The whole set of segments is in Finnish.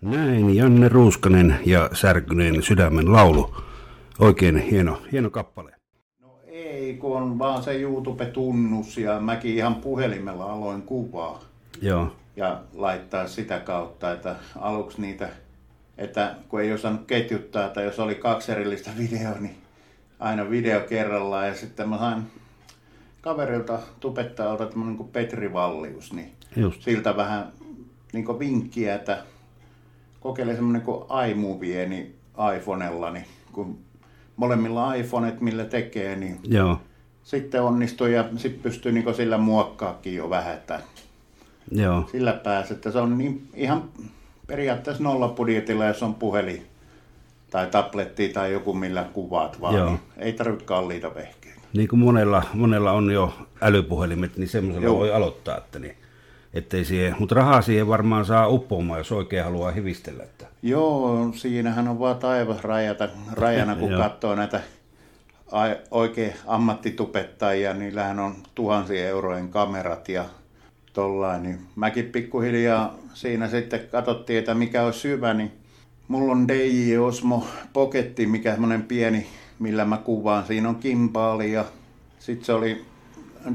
Näin Janne Ruuskanen ja Särkyneen sydämen laulu. Oikein hieno, hieno kappale. No ei, kun on vaan se YouTube-tunnus ja mäkin ihan puhelimella aloin kuvaa. Joo. Ja laittaa sitä kautta, että aluksi niitä, että kun ei osannut ketjuttaa, että jos oli kaksi erillistä videoa, niin aina video kerrallaan. Ja sitten mä sain kaverilta, tubettajalta tämmöinen kuin Petri Vallius, niin Just. siltä vähän niin vinkkiä, että kokeile semmoinen kuin iMovie niin iPhonella, niin kun molemmilla iPhonet, millä tekee, niin Joo. sitten onnistuu ja sitten pystyy niin sillä muokkaakin jo vähän, että Joo. sillä pääsee, että se on niin ihan periaatteessa nollapudjetilla, jos on puhelin tai tabletti tai joku, millä kuvaat vaan, Joo. niin ei tarvitse kalliita vehkeitä. Niin kuin monella, monella on jo älypuhelimet, niin semmoisella Joo. voi aloittaa, että niin, ettei siihen, mutta rahaa siihen varmaan saa uppoamaan, jos oikein haluaa hivistellä. Että. Joo, siinähän on vaan taivas rajata, rajana, kun katsoo näitä oikein ammattitupettajia, niillähän on tuhansien eurojen kamerat ja tollain. Niin mäkin pikkuhiljaa siinä sitten katsottiin, että mikä on syvä, niin mulla on DJ Osmo Poketti, mikä semmonen pieni, millä mä kuvaan. Siinä on kimpaali ja sitten se oli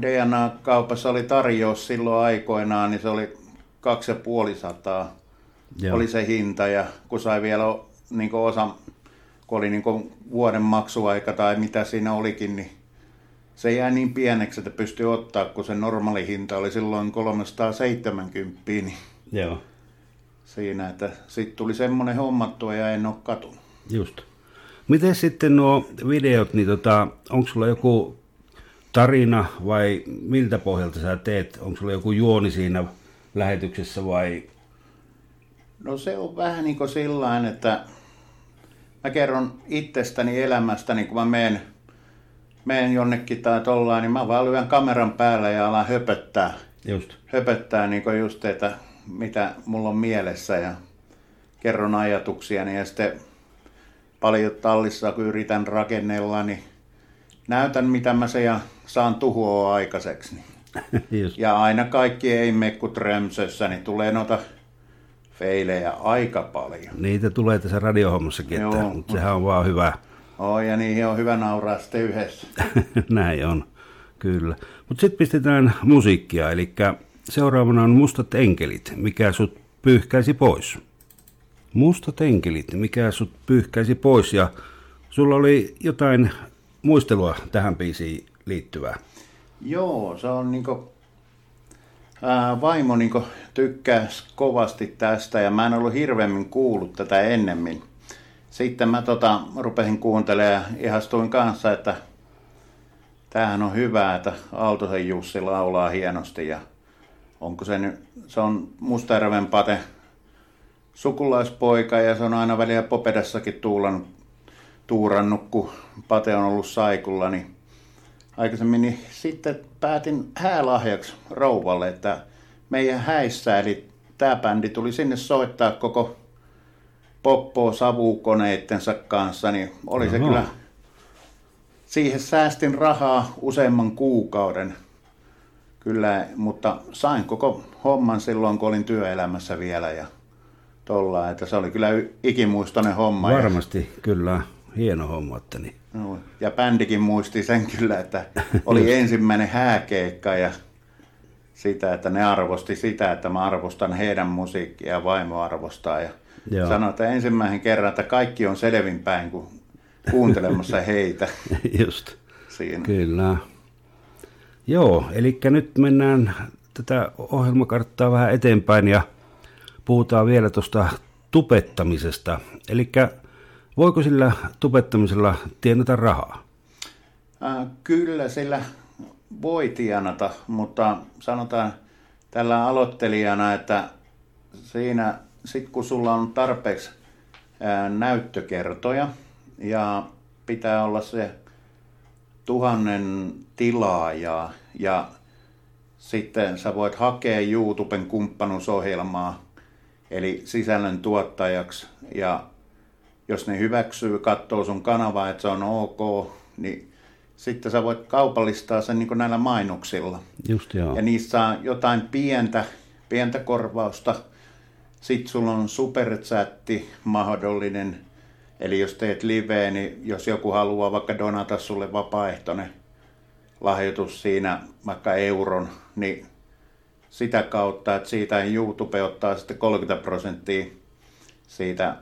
DNA-kaupassa oli tarjous silloin aikoinaan, niin se oli kaksi ja puoli sataa Joo. oli se hinta ja kun sai vielä niin osa, kun oli niin vuoden maksuaika tai mitä siinä olikin, niin se jäi niin pieneksi, että pystyi ottaa, kun se normaali hinta oli silloin 370, niin Joo, siinä, että sitten tuli semmoinen hommattua ja en ole katunut. just. Miten sitten nuo videot, niin tota, onko sulla joku tarina vai miltä pohjalta sä teet? Onko sulla joku juoni siinä lähetyksessä vai? No se on vähän niin kuin sillä että mä kerron itsestäni elämästäni, kun mä menen, menen jonnekin tai tollaan, niin mä vaan lyön kameran päälle ja alan höpöttää. Just. höpöttää niin just, että mitä mulla on mielessä ja kerron ajatuksiani ja sitten paljon tallissa, kun yritän rakennella, niin näytän mitä mä se ja saan tuhoa aikaiseksi. Niin. just. Ja aina kaikki ei mene kuin Trömsössä, niin tulee noita feilejä aika paljon. Niitä tulee tässä radiohommassakin, että, Joo. mutta sehän on vaan hyvä. Oh, ja niihin on hyvä nauraa sitten yhdessä. Näin on, kyllä. Mutta sitten pistetään musiikkia, eli seuraavana on Mustat enkelit, mikä sut pyyhkäisi pois. Mustat enkelit, mikä sut pyyhkäisi pois, ja sulla oli jotain muistelua tähän biisiin liittyvää. Joo, se on niinku, ää, vaimo niinku tykkäsi kovasti tästä ja mä en ollut hirveämmin kuullut tätä ennemmin. Sitten mä tota, rupesin kuuntelemaan ja ihastuin kanssa, että tämähän on hyvä, että Aaltosen Jussi laulaa hienosti ja onko se nyt, se on Mustajärven Pate sukulaispoika ja se on aina välillä Popedassakin tuulannut, tuurannut, kun Pate on ollut saikulla, niin aikaisemmin, niin sitten päätin häälahjaksi rouvalle, että meidän häissä, eli tämä bändi tuli sinne soittaa koko poppoa savukoneittensa kanssa, niin oli se Oho. kyllä, siihen säästin rahaa useamman kuukauden. Kyllä, mutta sain koko homman silloin, kun olin työelämässä vielä ja tolla, että se oli kyllä ikimuistoinen homma. Ja- Varmasti, kyllä, hieno homma, että niin. Joo, ja bändikin muisti sen kyllä, että oli ensimmäinen hääkeikka ja sitä, että ne arvosti sitä, että mä arvostan heidän musiikkia ja vaimo arvostaa. Ja Joo. sanoi, että ensimmäisen kerran, että kaikki on selvinpäin kuin kuuntelemassa heitä Just. siinä. Kyllä. Joo, eli nyt mennään tätä ohjelmakarttaa vähän eteenpäin ja puhutaan vielä tuosta tupettamisesta. Eli voiko sillä tupettamisella tienata rahaa? Kyllä sillä voi tienata, mutta sanotaan tällä aloittelijana, että siinä sit kun sulla on tarpeeksi näyttökertoja ja pitää olla se tuhannen tilaajaa ja sitten sä voit hakea YouTuben kumppanuusohjelmaa eli sisällön tuottajaksi ja jos ne hyväksyy, katsoo sun kanavaa, että se on ok, niin sitten sä voit kaupallistaa sen niin näillä mainoksilla. Just joo. Ja niistä saa jotain pientä, pientä korvausta. Sitten sulla on superchatti mahdollinen. Eli jos teet liveä, niin jos joku haluaa vaikka donata sulle vapaaehtoinen lahjoitus siinä, vaikka euron, niin sitä kautta, että siitä YouTube ottaa sitten 30 prosenttia siitä,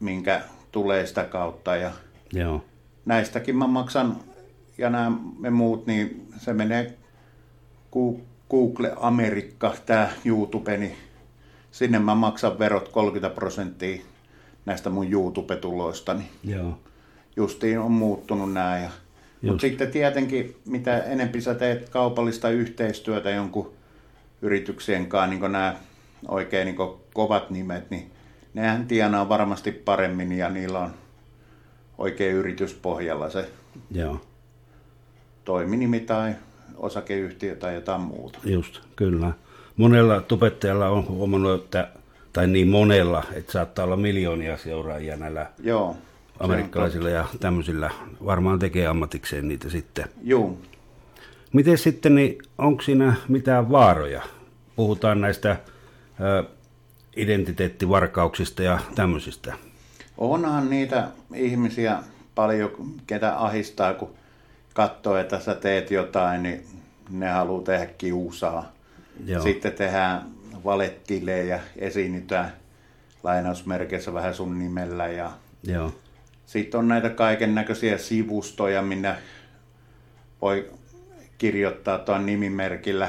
minkä tulee sitä kautta. Ja Joo. näistäkin mä maksan, ja nämä me muut, niin se menee Google Amerikka, tämä YouTube, niin sinne mä maksan verot 30 prosenttia näistä mun YouTube-tuloistani. Joo. Justiin on muuttunut nämä. Ja, mutta sitten tietenkin, mitä enempi sä teet kaupallista yhteistyötä jonkun yrityksien kanssa, niin nämä oikein niin kovat nimet, niin nehän tienaa varmasti paremmin ja niillä on oikein yrityspohjalla se Joo. toiminimi tai osakeyhtiö tai jotain muuta. Just, kyllä. Monella tubettajalla on huomannut, että, tai niin monella, että saattaa olla miljoonia seuraajia näillä Joo. amerikkalaisilla ja tämmöisillä. Varmaan tekee ammatikseen niitä sitten. Joo. Miten sitten, niin onko siinä mitään vaaroja? Puhutaan näistä ö, identiteettivarkauksista ja tämmöisistä. Onhan niitä ihmisiä paljon, ketä ahistaa, kun katsoo, että sä teet jotain, niin ne haluaa tehdä kiusaa. Joo. Sitten tehdään valettilejä, esiinnytään lainausmerkeissä vähän sun nimellä. Ja Joo. Sitten on näitä kaiken näköisiä sivustoja, minne voi kirjoittaa tuon nimimerkillä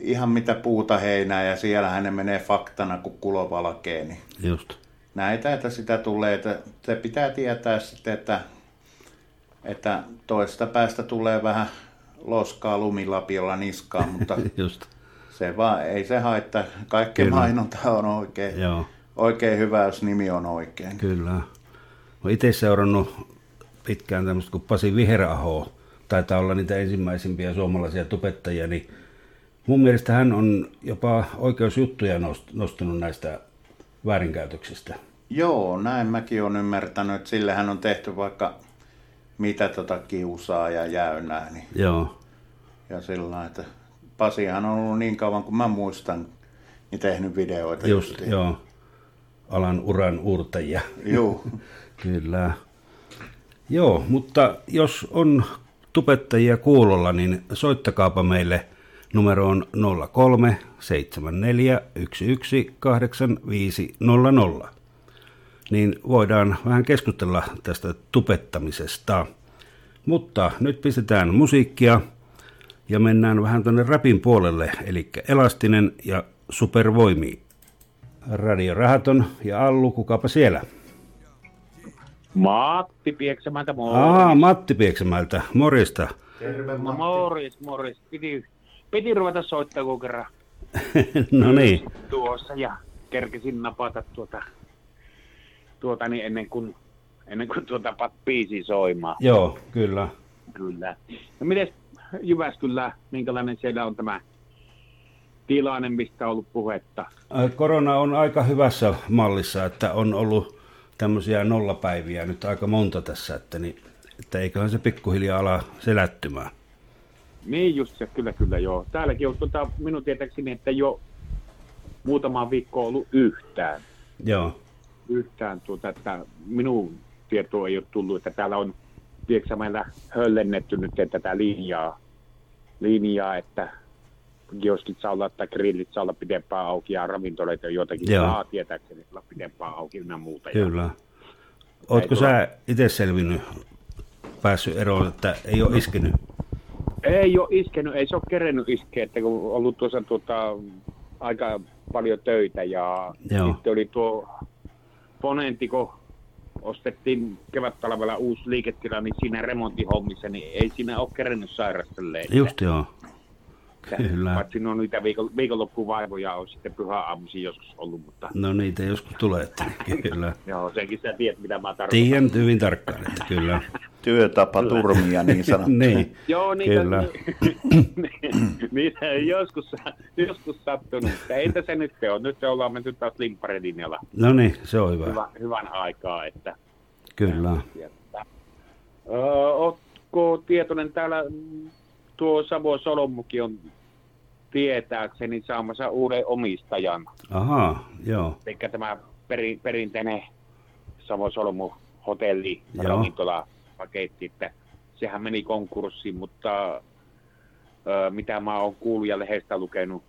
ihan mitä puuta heinää ja siellä ne menee faktana kuin kulovalkee. Niin Just. näitä, että sitä tulee, että se pitää tietää sitten, että, että toista päästä tulee vähän loskaa lumilapiolla niskaan, mutta Just. se vaan, ei se haittaa. Kaikki Kyllä. mainonta on oikein, Joo. oikein hyvä, jos nimi on oikein. Kyllä. Olen itse seurannut pitkään tämmöistä kuin Pasi Viheraho. Taitaa olla niitä ensimmäisimpiä suomalaisia tubettajia, niin mun mielestä hän on jopa oikeusjuttuja nost- nostanut näistä väärinkäytöksistä. Joo, näin mäkin olen ymmärtänyt, että sillehän on tehty vaikka mitä tota kiusaa ja jäynää. Niin, Joo, ja sillä että Pasihan on ollut niin kauan kuin mä muistan, niin tehnyt videoita. just, justiin. joo. Alan uran uurtajia. Joo. Kyllä. Joo, mutta jos on tubettajia kuulolla, niin soittakaapa meille. Numero on 03 74 11 8500. Niin voidaan vähän keskustella tästä tubettamisesta. Mutta nyt pistetään musiikkia ja mennään vähän tuonne rapin puolelle, eli Elastinen ja Supervoimi. Radio Rahaton ja Allu, kukapa siellä? Matti Pieksämältä, morjes. Aa, Matti Pieksämältä, morjesta. Terve No, morjes, morjes. Piti, piti ruveta soittaa kun kerran no niin, tuossa ja kerkesin napata tuota, tuota niin ennen kuin, ennen kuin tuota biisi soimaan. joo, kyllä. Kyllä. No mites Jyväskylä, minkälainen siellä on tämä tilanne, mistä on ollut puhetta? Korona on aika hyvässä mallissa, että on ollut tämmöisiä nollapäiviä nyt aika monta tässä, että, niin, että eiköhän se pikkuhiljaa ala selättymään. Niin just se, kyllä kyllä joo. Täälläkin on tuota, minun tietääkseni, että jo muutama viikko ollut yhtään. Joo, yhtään tuota, että minun tietoa ei ole tullut, että täällä on Pieksämäellä höllennetty nyt tätä linjaa, linjaa että kioskit saa olla tai grillit saa olla pidempään auki ja ravintoloita joitakin Joo. saa tietääkseni olla pidempään auki ynnä muuta. Ja kyllä. Ootko sä itse selvinnyt, päässyt eroon, että ei ole iskenyt? Ei ole iskenyt, ei se ole kerennyt iskeä, että kun on ollut tuossa tuota, aika paljon töitä ja Joo. sitten oli tuo Ponenti, kun ostettiin kevättalvella uusi liiketila, niin siinä remonttihommissa, niin ei siinä ole kerennyt sairastella. Että- Just joo, kyllä. Paitsi no niitä viikon, viikonloppuvaivoja on sitten pyhäaamuisin joskus ollut, mutta No niitä joskus tulee, että kyllä. joo, senkin sä tiedät, mitä mä tarkoitan. Tiedän hyvin tarkkaan, että kyllä. Työtapa turmia niin sanottu. niin, Joo, niitä, Kyllä. niitä ei joskus, joskus sattunut, mutta ei tässä nyt ole. Nyt ollaan menty taas limpparedinjalla no niin, se on hyvä. hyvän, hyvän aikaa. Että, Kyllä. että, öö, ootko tietoinen täällä, tuo Savo Solomukin on tietääkseni saamassa uuden omistajan. Aha, joo. Eli tämä peri, perinteinen Savo-Solmu hotelli, Joo. ravintola, paketti, että sehän meni konkurssiin, mutta ö, mitä mä oon kuullut ja lehdestä lukenut,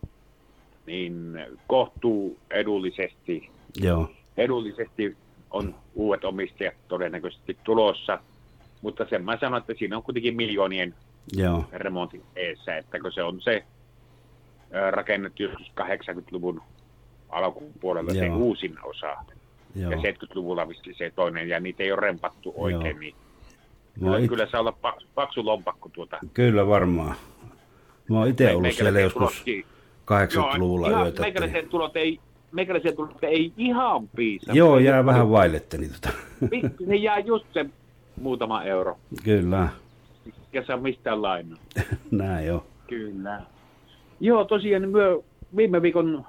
niin kohtuu edullisesti, Joo, edullisesti on uudet omistajat todennäköisesti tulossa, mutta sen mä sanon, että siinä on kuitenkin miljoonien joo, remontin eessä, että kun se on se rakennettu joskus 80-luvun alkupuolella se Joo. uusin osa. joo. Ja 70-luvulla vissi se toinen, ja niitä ei ole rempattu oikein, Joo. niin Kyllä, it- kyllä saa olla paksu, paksu lompakko tuota. Kyllä varmaan. Mä oon itse ollut siellä joskus tulotkin- 80-luvulla Joo, yötä. Meikäläisen tulot ei, meikäläisen tulot ei ihan piisa. Joo, jää vähän vailetteni tota. Ne jää just se muutama euro. Kyllä, Ja saa mistään lainaa. näin jo. Kyllä. Joo, tosiaan niin myö, viime viikon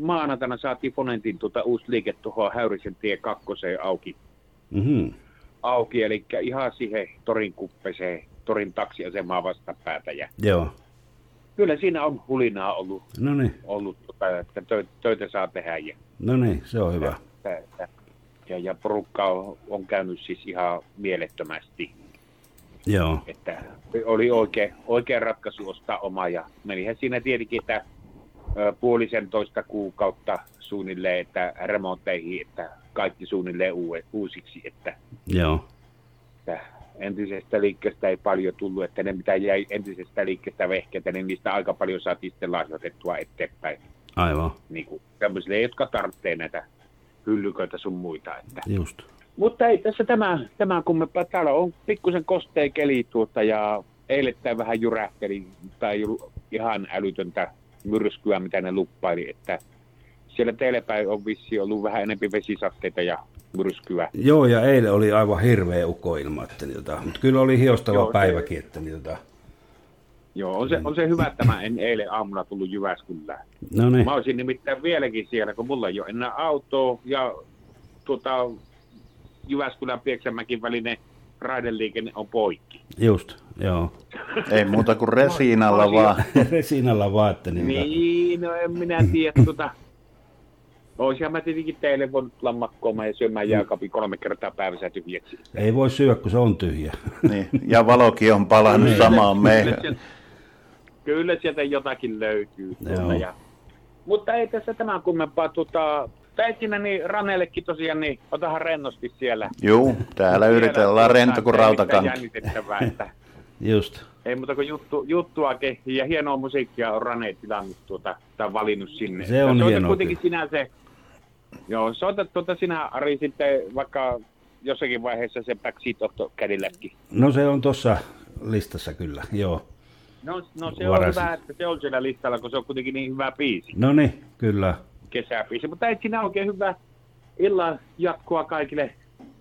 maanantaina saatiin Fonentin tuota uusi liike tuohon Häyrisen tie kakkoseen auki. Mhm. Auki, eli ihan siihen torin kuppeseen, torin taksiasemaa vastapäätä. Ja Joo. kyllä siinä on hulinaa ollut, No niin, ollut tota, että tö, töitä saa tehdä. Ja, no niin, se on hyvä. että, ja, ja porukka on, on käynyt siis ihan mielettömästi. Joo, Että oli oikea, oikea ratkaisu ostaa oma ja menihän siinä tietenkin, että puolisentoista kuukautta suunnilleen, että remontteihin, että kaikki suunnilleen uue, uusiksi, että joo, että entisestä liikkeestä ei paljon tullut, että ne mitä jäi entisestä liikkeestä vehkeitä, niin niistä aika paljon saatiin sitten lahjoitettua eteenpäin. aivan, Niin kuin sellaisille, jotka tarvitsee näitä hyllyköitä sun muita. Että. just. Mutta ei tässä tämä, tämä kummempaa. Täällä on pikkusen kostea keli tuota ja eilettäin vähän jyrähteli, ollut ihan älytöntä myrskyä, mitä ne luppaili, että siellä teille päin on vissi ollut vähän enempi vesisatteita ja myrskyä. Joo, ja eilen oli aivan hirveä ukoilma, että tota, mutta kyllä oli hiostava Joo, se- päiväkin, että niin tota, Joo, on se, on se hyvä, että mä en eilen aamulla tullut Jyväskylään. no niin, Mä olisin nimittäin vieläkin siellä, kun mulla ei ole enää autoa ja tuota, Jyväskylän Pieksämäkin välinen raideliikenne on poikki. just, joo. Ei muuta kuin resiinalla vaan. Resinalla vaan, että niin, tota, Niin, no en minä tiedä tuota. Oisinhan mä tietenkin teille voinut tulla makkoamaan ja syömään jääkaapin kolme kertaa päivässä tyhjäksi. ei voi syödä, kun se on tyhjä. Niin. Ja valokin on palannut samaan Kyllä meihin. sieltä, kyllä sieltä jotakin löytyy. Tuota, ja, mutta ei tässä tämän kummempaa. Tuota, Päikinä niin Ranellekin tosiaan, niin otahan rennosti siellä. Juu, täällä yritellään rento kuin rautakanki. Just, ei muuta kuin juttu, juttua kehii ja hienoa musiikkia on Rane tilannut tuota, tai valinnut sinne. Se on soita hienoa kuitenkin kyllä. Joo, soita tuota sinä Ari sitten vaikka jossakin vaiheessa se Backseat Otto Cadillackin. no se on tuossa listassa kyllä, joo. No, no se on Varasin. hyvä, että se on siellä listalla, kun se on kuitenkin niin hyvä biisi, No niin, kyllä, kesäbiisi. Mutta ei siinä oikein hyvä illan jatkoa kaikille,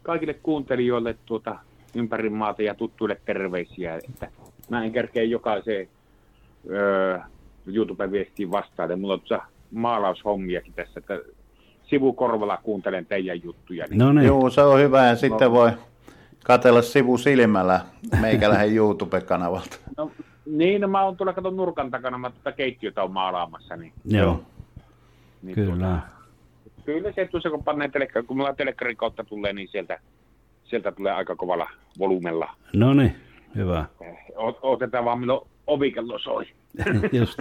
kaikille kuuntelijoille tuota, ympäri maata ja tuttuille terveisiä. Että mä en kerkeä jokaiseen öö, YouTube-viestiin vastaan. Mulla on tuossa maalaushommiakin tässä, että sivukorvalla kuuntelen teidän juttuja. Niin no niin, Juu, se on hyvä ja sitten voi katella sivu silmällä meikälähän YouTube-kanavalta. No, niin, no, mä oon tuolla katon nurkan takana, mä tuota keittiötä on maalaamassa. Niin, joo, niin kyllä. Kyllä se tuossa, kun pannaan telekka, kun mulla telekkarin kautta tulee, niin sieltä, sieltä tulee aika kovalla volumella. No niin, hyvä, O- otetaan vaan milloin ovikello soi. just.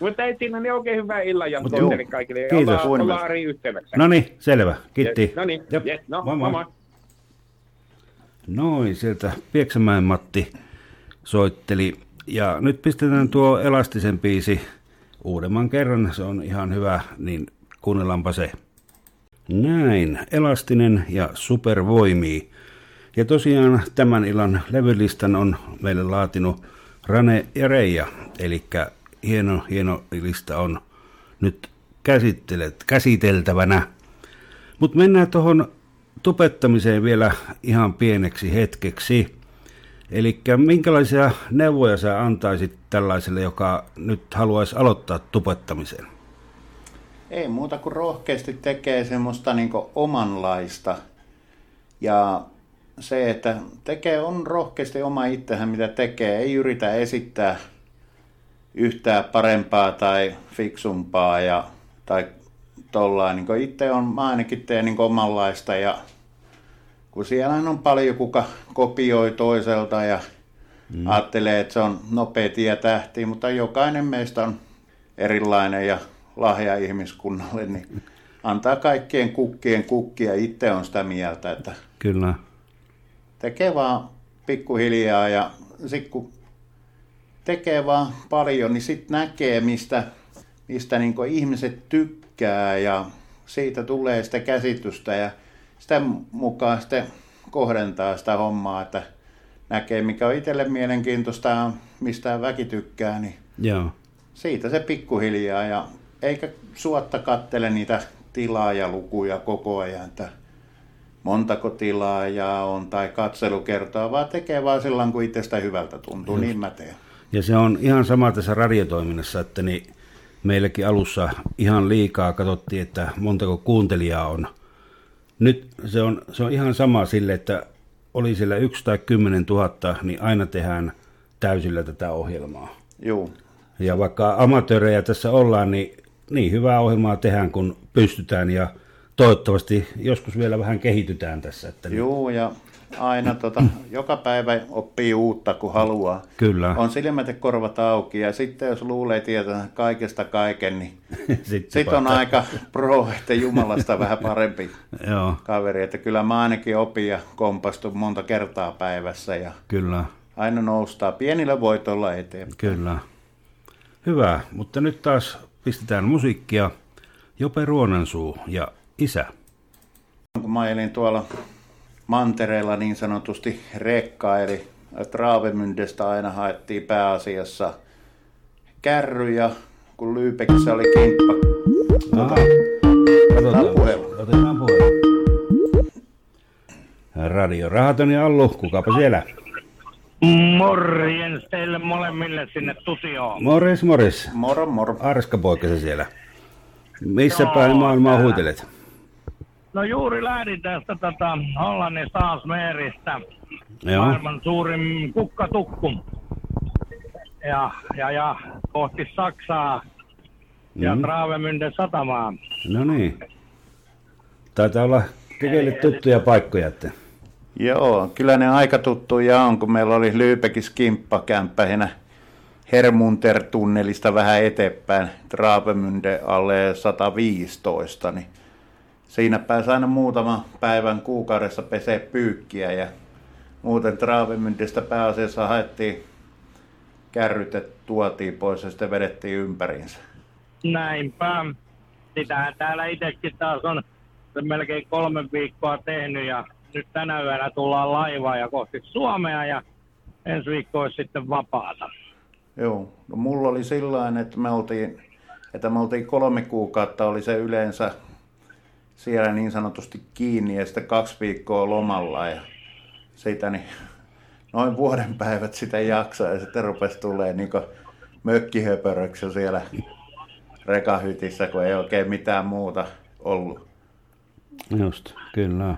Mutta ei siinä niin oikein hyvää illan jatkoa teille kaikille. Ja Kiitos. Ollaan, ollaan. Ari yhteydessä. No niin, selvä, kiitti. No niin, yes, no, moi moi. moi. Noin, sieltä Pieksämäen Matti soitteli. Ja nyt pistetään tuo elastisen biisi uudemman kerran. Se on ihan hyvä, niin kuunnellaanpa se. Näin, elastinen ja supervoimii. Ja tosiaan tämän illan levylistan on meille laatinut Rane ja Reija. Eli hieno, hieno lista on nyt käsiteltävänä. Mutta mennään tuohon tupettamiseen vielä ihan pieneksi hetkeksi. Eli minkälaisia neuvoja sä antaisit tällaiselle, joka nyt haluaisi aloittaa tupettamisen? Ei muuta kuin rohkeasti tekee semmoista niin omanlaista. Ja se, että tekee on rohkeasti oma itsehän mitä tekee, ei yritä esittää yhtään parempaa tai fiksumpaa ja, tai tollain. Niin itse on, mä ainakin teen niin omanlaista ja kun siellä on paljon kuka kopioi toiselta ja mm. ajattelee, että se on nopea tie tähtiin, mutta jokainen meistä on erilainen ja lahja ihmiskunnalle, niin antaa kaikkien kukkien kukkia. Itse on sitä mieltä, että Kyllä. Tekee vaan pikkuhiljaa ja sitten kun tekee vaan paljon, niin sitten näkee, mistä, mistä niin ihmiset tykkää ja siitä tulee sitä käsitystä ja sitä mukaan sitten kohdentaa sitä hommaa, että näkee mikä on itselle mielenkiintoista ja mistä väki tykkää, niin Joo. siitä se pikkuhiljaa ja eikä suotta kattele niitä tilaajalukuja koko ajan, että montako tilaajaa on tai katselukertoa, vaan tekee vaan silloin, kun itsestä hyvältä tuntuu, Just. niin mä teen. Ja se on ihan sama tässä radiotoiminnassa, että niin meilläkin alussa ihan liikaa katsottiin, että montako kuuntelijaa on. Nyt se on, se on ihan sama sille, että oli siellä yksi tai kymmenen tuhatta, niin aina tehdään täysillä tätä ohjelmaa. Joo. Ja vaikka amatöörejä tässä ollaan, niin niin hyvää ohjelmaa tehdään, kun pystytään ja toivottavasti joskus vielä vähän kehitytään tässä. Että niin... Joo, ja aina tota, joka päivä oppii uutta, kun haluaa. Kyllä. On silmät ja korvat auki, ja sitten jos luulee tietää kaikesta kaiken, niin sitten sit on aika pro, että Jumalasta vähän parempi Joo. kaveri. Että kyllä mä ainakin opin ja kompastun monta kertaa päivässä, ja kyllä. aina noustaa pienillä voitolla eteen. Kyllä. Hyvä, mutta nyt taas pistetään musiikkia. Jope Ruonansuu ja Isä. Kun mä elin tuolla mantereella niin sanotusti rekka, eli Traavemyndestä aina haettiin pääasiassa kärryjä, kun Lyypekissä oli kimppa. Tota, Otetaan puhelu. Otetaan puhelu. Radio Rahaton ja Allu, kukapa siellä? Morjens teille molemmille sinne tutioon. Morjes, morjes. Moro, moro. Arska poika se siellä. Missä päin maailmaa huitelet? No juuri lähdin tästä tota, Hollannin Saasmeeristä. Maailman suurin kukkatukku. Ja, ja, ja kohti Saksaa ja mm. Travemünden satamaa. No niin. Taitaa olla teille tuttuja paikkoja, että... Joo, kyllä ne aika tuttuja on, kun meillä oli Lyypekis kimppakämppäinä Hermunter-tunnelista vähän eteenpäin, Traapemynde alle 115, niin siinä pääsi aina muutama päivän kuukaudessa pesee pyykkiä ja muuten Traapemyndestä pääasiassa haettiin kärryt, että tuotiin pois ja sitten vedettiin ympäriinsä. Näinpä. Sitähän täällä itsekin taas on melkein kolme viikkoa tehnyt ja nyt tänä yönä tullaan laivaa ja kohti Suomea ja ensi viikko olisi sitten vapaata. Joo, no mulla oli sillä että me oltiin, että me oltiin kolme kuukautta, oli se yleensä siellä niin sanotusti kiinni ja sitten kaksi viikkoa lomalla ja siitä niin noin vuoden päivät sitä jaksaa ja sitten rupesi tulee niin mökkihöpöröksi siellä rekahytissä, kun ei oikein mitään muuta ollut. Just, kyllä.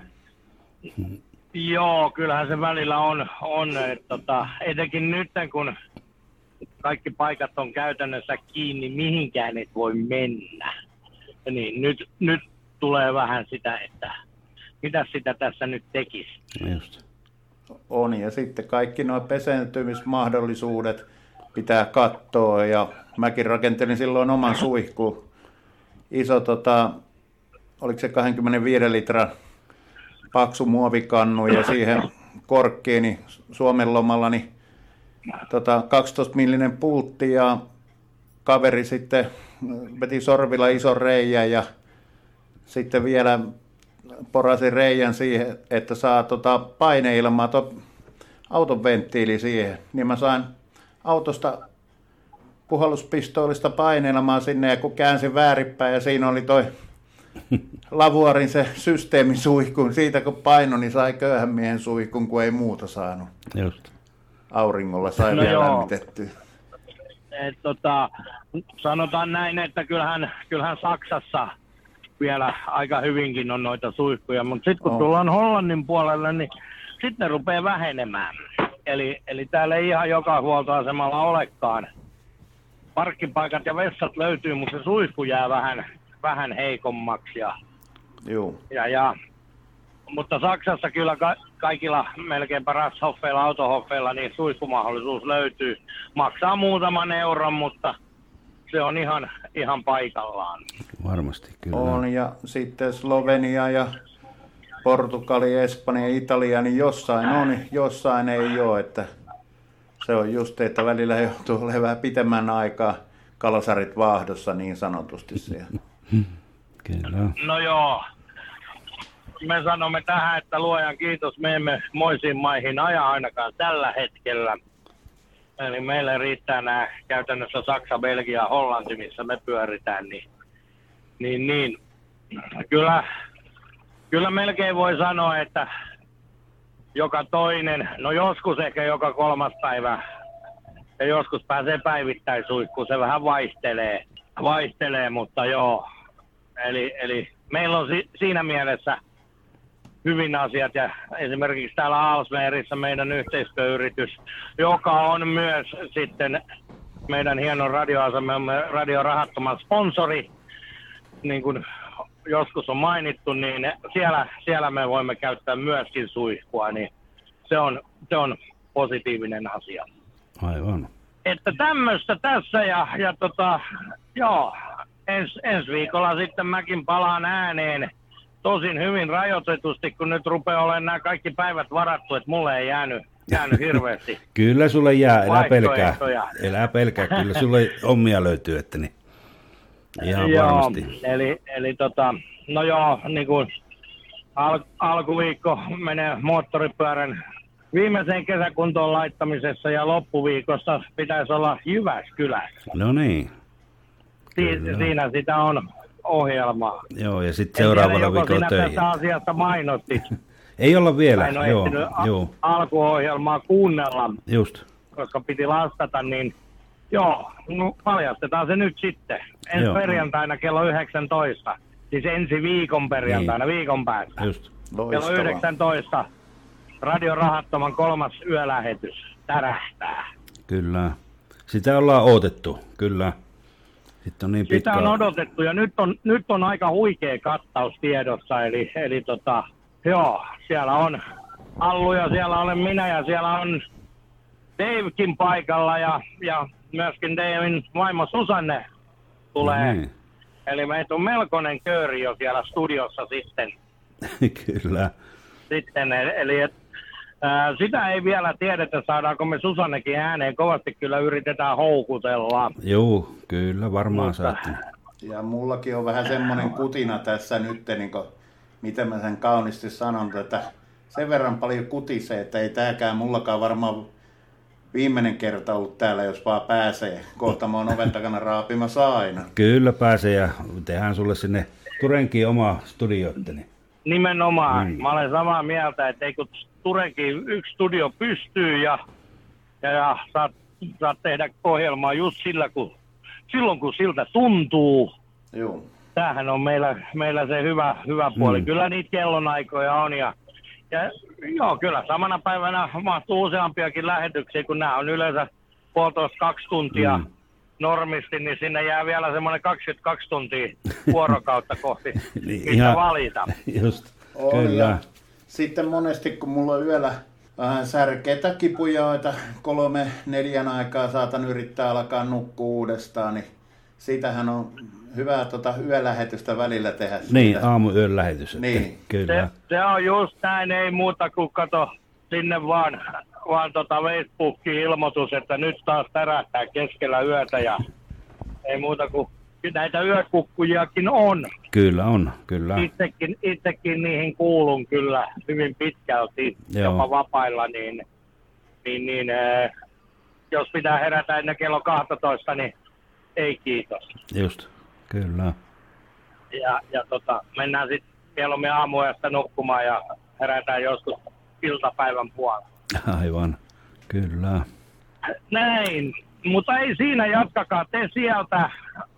Joo, kyllähän se välillä on, on että tota, etenkin nyt kun kaikki paikat on käytännössä kiinni, mihinkään et voi mennä. Niin nyt, nyt tulee vähän sitä, että mitä sitä tässä nyt tekisi. Just. On, ja sitten kaikki nuo pesentymismahdollisuudet pitää katsoa, ja mäkin rakentelin silloin oman suihkuun. Iso, tota, oliko se 25 litran paksu muovikannu ja siihen korkkiin, niin Suomen lomalla niin, tota, 12 millinen pultti ja kaveri sitten veti sorvilla ison reijän ja sitten vielä porasi reijän siihen, että saa tota paineilmaa to, auton venttiili siihen. Niin mä sain autosta puhalluspistoolista paineilmaa sinne ja kun käänsin väärinpäin ja siinä oli toi lavuarin se systeemisuihkun. Siitä kun paino, niin sai köyhän miehen suihkun, kun ei muuta saanut. Just. Auringolla sai no vielä lämmitettyä. Et, tota, sanotaan näin, että kyllähän, kyllähän Saksassa vielä aika hyvinkin on noita suihkuja, mutta sitten kun oh. tullaan Hollannin puolelle, niin sitten ne rupeaa vähenemään. Eli, eli täällä ei ihan joka huoltoasemalla olekaan parkkipaikat ja vessat löytyy, mutta se suihku jää vähän, vähän heikommaksi. Ja, Joo. ja, ja, mutta Saksassa kyllä ka- kaikilla melkein Rasshoffeilla, autohoffeilla, niin suihkumahdollisuus löytyy. Maksaa muutaman euron, mutta se on ihan, ihan paikallaan. Varmasti, kyllä. On ja sitten Slovenia ja Portugali, Espanja, Italia, niin jossain on, jossain ei ole, että se on just, että välillä joutuu olemaan vähän pitemmän aikaa kalosarit vaahdossa niin sanotusti siellä. Kyllä. No joo. Me sanomme tähän, että luojan kiitos, me emme moisiin maihin aja ainakaan tällä hetkellä. Eli meille riittää nämä käytännössä Saksa, Belgia, Hollanti, missä me pyöritään. Niin, niin, niin. Kyllä, kyllä melkein voi sanoa, että joka toinen, no joskus ehkä joka kolmas päivä ja joskus pääsee päivittäisuikkuun, se vähän vaihtelee, vaihtelee mutta joo. Eli, eli meillä on si, siinä mielessä hyvin asiat ja esimerkiksi täällä Alsmeerissä meidän yhteistyöyritys, joka on myös sitten meidän hienon radioasemamme Radio Rahattoman sponsori, niin kuin joskus on mainittu, niin siellä, siellä me voimme käyttää myöskin suihkua, niin se on, se on positiivinen asia. Aivan. Että tämmöistä tässä ja, ja tota, joo, ens, ensi viikolla sitten mäkin palaan ääneen tosin hyvin rajoitetusti, kun nyt rupeaa olemaan nämä kaikki päivät varattu, että mulle ei jäänyt, jäänyt hirveästi. Kyllä sulle jää, elää pelkää. Elää pelkää, kyllä sulle omia löytyy, että niin. Ihan joo, varmasti. Eli, eli tota, no joo, niin kuin al, alkuviikko menee moottoripyörän viimeiseen kesäkuntoon laittamisessa ja loppuviikossa pitäisi olla Jyväskylässä. No niin. Si- siinä sitä on ohjelmaa. Joo, ja sitten seuraavalla viikolla töihin. tästä asiasta mainostit. Ei olla vielä, en joo, joo, alkuohjelmaa kuunnella, just. koska piti lastata, niin joo, no paljastetaan se nyt sitten. Ensi Joo. perjantaina kello 19. Siis ensi viikon perjantaina, Niin. viikon päästä. Just. Kello Loistavaa. 19. Radio Rahattoman kolmas yölähetys tärähtää. Kyllä. Sitä ollaan odotettu, kyllä. Sitten on niin pitkä... Sitä on odotettu ja nyt on, nyt on aika huikea kattaus tiedossa. Eli, eli tota, joo, siellä on Allu ja siellä olen minä ja siellä on Davekin paikalla ja, ja myöskin Davein vaimo Susanne tulee. No niin. Eli meitä on melkoinen kööri jo siellä studiossa sitten. kyllä. sitten eli et, ää, sitä ei vielä tiedetä, saadaanko me Susannekin ääneen. Kovasti kyllä yritetään houkutella. Joo, kyllä varmaan Mutta- saatte. Ja mullakin on vähän semmoinen kutina tässä nyt, niin kuin, miten mä sen kauniisti sanon, että sen verran paljon kutisee, että ei tääkään mullakaan varmaan viimeinen kerta ollut täällä, jos vaan pääsee. Kohta mä oon oven takana raapimassa aina. Kyllä pääsee ja tehdään sulle sinne Turenkin oma studioitteni. Nimenomaan. Mm. Mä olen samaa mieltä, että ei kun Turenkin yksi studio pystyy ja, ja, ja saat, saat tehdä ohjelmaa just sillä, kun, silloin kun siltä tuntuu. Joo. Tämähän on meillä, meillä se hyvä, hyvä puoli. Mm. Kyllä niitä kellonaikoja on ja, ja joo, kyllä samana päivänä mahtuu useampiakin lähetyksiä, kun nämä on yleensä puolitoista kaksi tuntia Mm. mm. normisti, niin sinne jää vielä semmoinen 22 tuntia vuorokautta kohti, Niin, mistä ihan- valita. Just, On, kyllä. ja Sitten monesti, kun mulla on yöllä vähän särkeitä kipuja, että kolme, neljän aikaa saatan yrittää alkaa nukkua uudestaan, niin sitähän on hyvä tota yölähetystä välillä tehdä. Niin, siitä. aamuyön lähetys. Niin. Kyllä. Se, se on just näin, ei muuta kuin kato sinne vaan, vaan tota Facebookiin ilmoitus, että nyt taas tärähtää keskellä yötä ja ei muuta kuin näitä yökukkujakin on. Kyllä on, kyllä. Itsekin, itsekin niihin kuulun kyllä hyvin pitkälti, Joo. jopa vapailla, niin, niin, niin äh, jos pitää herätä ennen kello 12, niin ei kiitos. Just, kyllä. Ja, ja tota, mennään sitten mieluummin aamuyöstä nukkumaan ja herätään joskus iltapäivän puolella. Aivan, kyllä. Näin, mutta ei siinä jatkakaa te sieltä.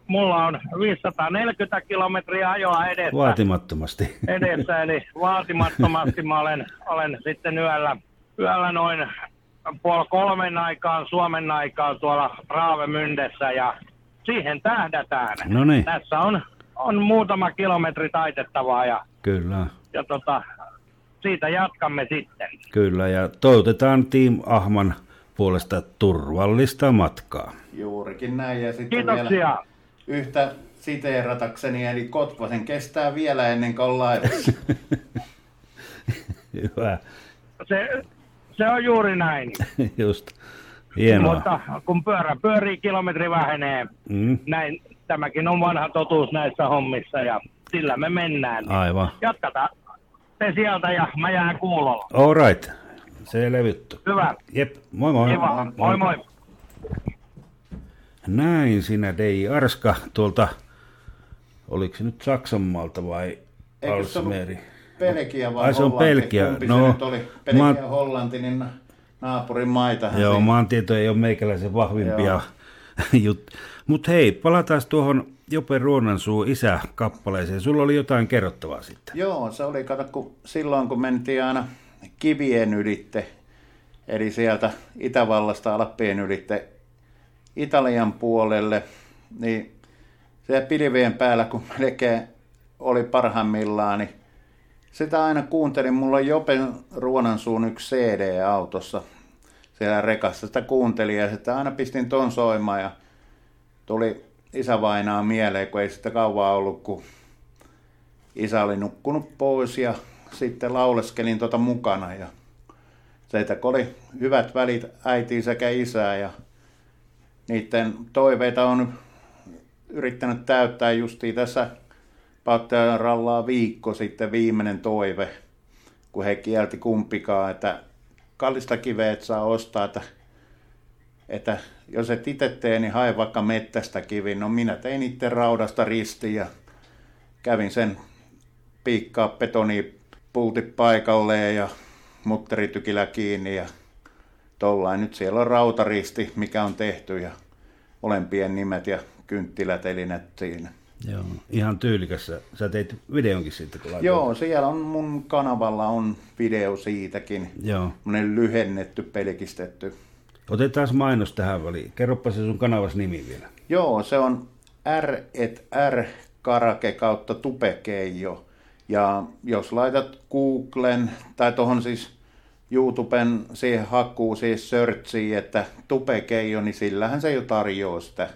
Mulla on 540 kilometriä ajoa edessä. Vaatimattomasti. edessä, eli vaatimattomasti mä olen, olen sitten yöllä, yöllä noin puoli kolmen aikaan Suomen aikaan tuolla Raavemyndessä ja siihen tähdätään. No niin. Tässä on, on muutama kilometri taitettavaa ja, Kyllä, ja tota, siitä jatkamme sitten. kyllä. Ja toivotetaan Team Ahman puolesta turvallista matkaa. Juurikin näin. Ja sitten vielä Kiitoksia. Yhtä siteeratakseni, eli Kotvasen kestää vielä ennen kuin on laivassa. Hyvä, Se, se on juuri näin. just. Hienoa. Mutta kun pyörä pyörii, kilometri vähenee. Mm, Näin, tämäkin on vanha totuus näissä hommissa ja sillä me mennään. aivan. Jatkataan te sieltä ja mä jään kuulolla. All right. Se levytty. Hyvä. Jep, moi moi. Kiva. Moi moi. Näin sinä Dei Arska tuolta, oliko se nyt Saksanmaalta vai Alsmeri? Belgia vai Ai, se on Hollanti? Belgia. Kumpi No, se nyt oli? Belgia mä- Hollanti, niin na- naapurin maitahan Joo, siinä. maantieto ei ole meikäläisen vahvimpia Joo. jut. Mutta hei, palataan tuohon Jope Ruonansuu isä-kappaleeseen. Sulla oli jotain kerrottavaa sitten. Joo, se oli, kato, kun silloin kun mentiin aina kivien ylitte, eli sieltä Itävallasta Alppien ylitte Italian puolelle, niin se pilvien päällä, kun melkein oli parhaimmillaan, niin sitä aina kuuntelin. Mulla on Jopen Ruonansuun yksi CD autossa siellä rekassa. Sitä kuuntelin ja sitä aina pistin ton soimaan ja tuli isävainaa mieleen, kun ei sitä kauan ollut, kun isä oli nukkunut pois ja sitten lauleskelin tuota mukana ja siitä kun oli hyvät välit äitiin sekä isää ja niiden toiveita on yrittänyt täyttää justiin tässä Pauttelan rallaa viikko sitten viimeinen toive, kun he kielti kumpikaan, että kallista kiveä et saa ostaa, että, että jos et itse tee, niin hae vaikka mettästä kivin. No minä tein itse raudasta ristin ja kävin sen piikkaa betoni pulti paikalleen ja mutteritykillä kiinni ja tollain. Nyt siellä on rautaristi, mikä on tehty ja molempien nimet ja kynttilätelinet siinä. Joo, ihan tyylikäs. Sä- teit videonkin sitten, kun laitoit. Joo, siellä on mun kanavalla on video siitäkin. Joo. Semmoinen lyhennetty, pelkistetty. Otetaan mainos tähän väliin. Kerropa se sun kanavas nimi vielä. Joo, se on R et R karake kautta tupekeijo. Ja jos laitat Googlen tai tuohon siis YouTuben siihen hakuun, siis searchiin, että tupekeijo, niin sillähän se jo tarjoaa sitä.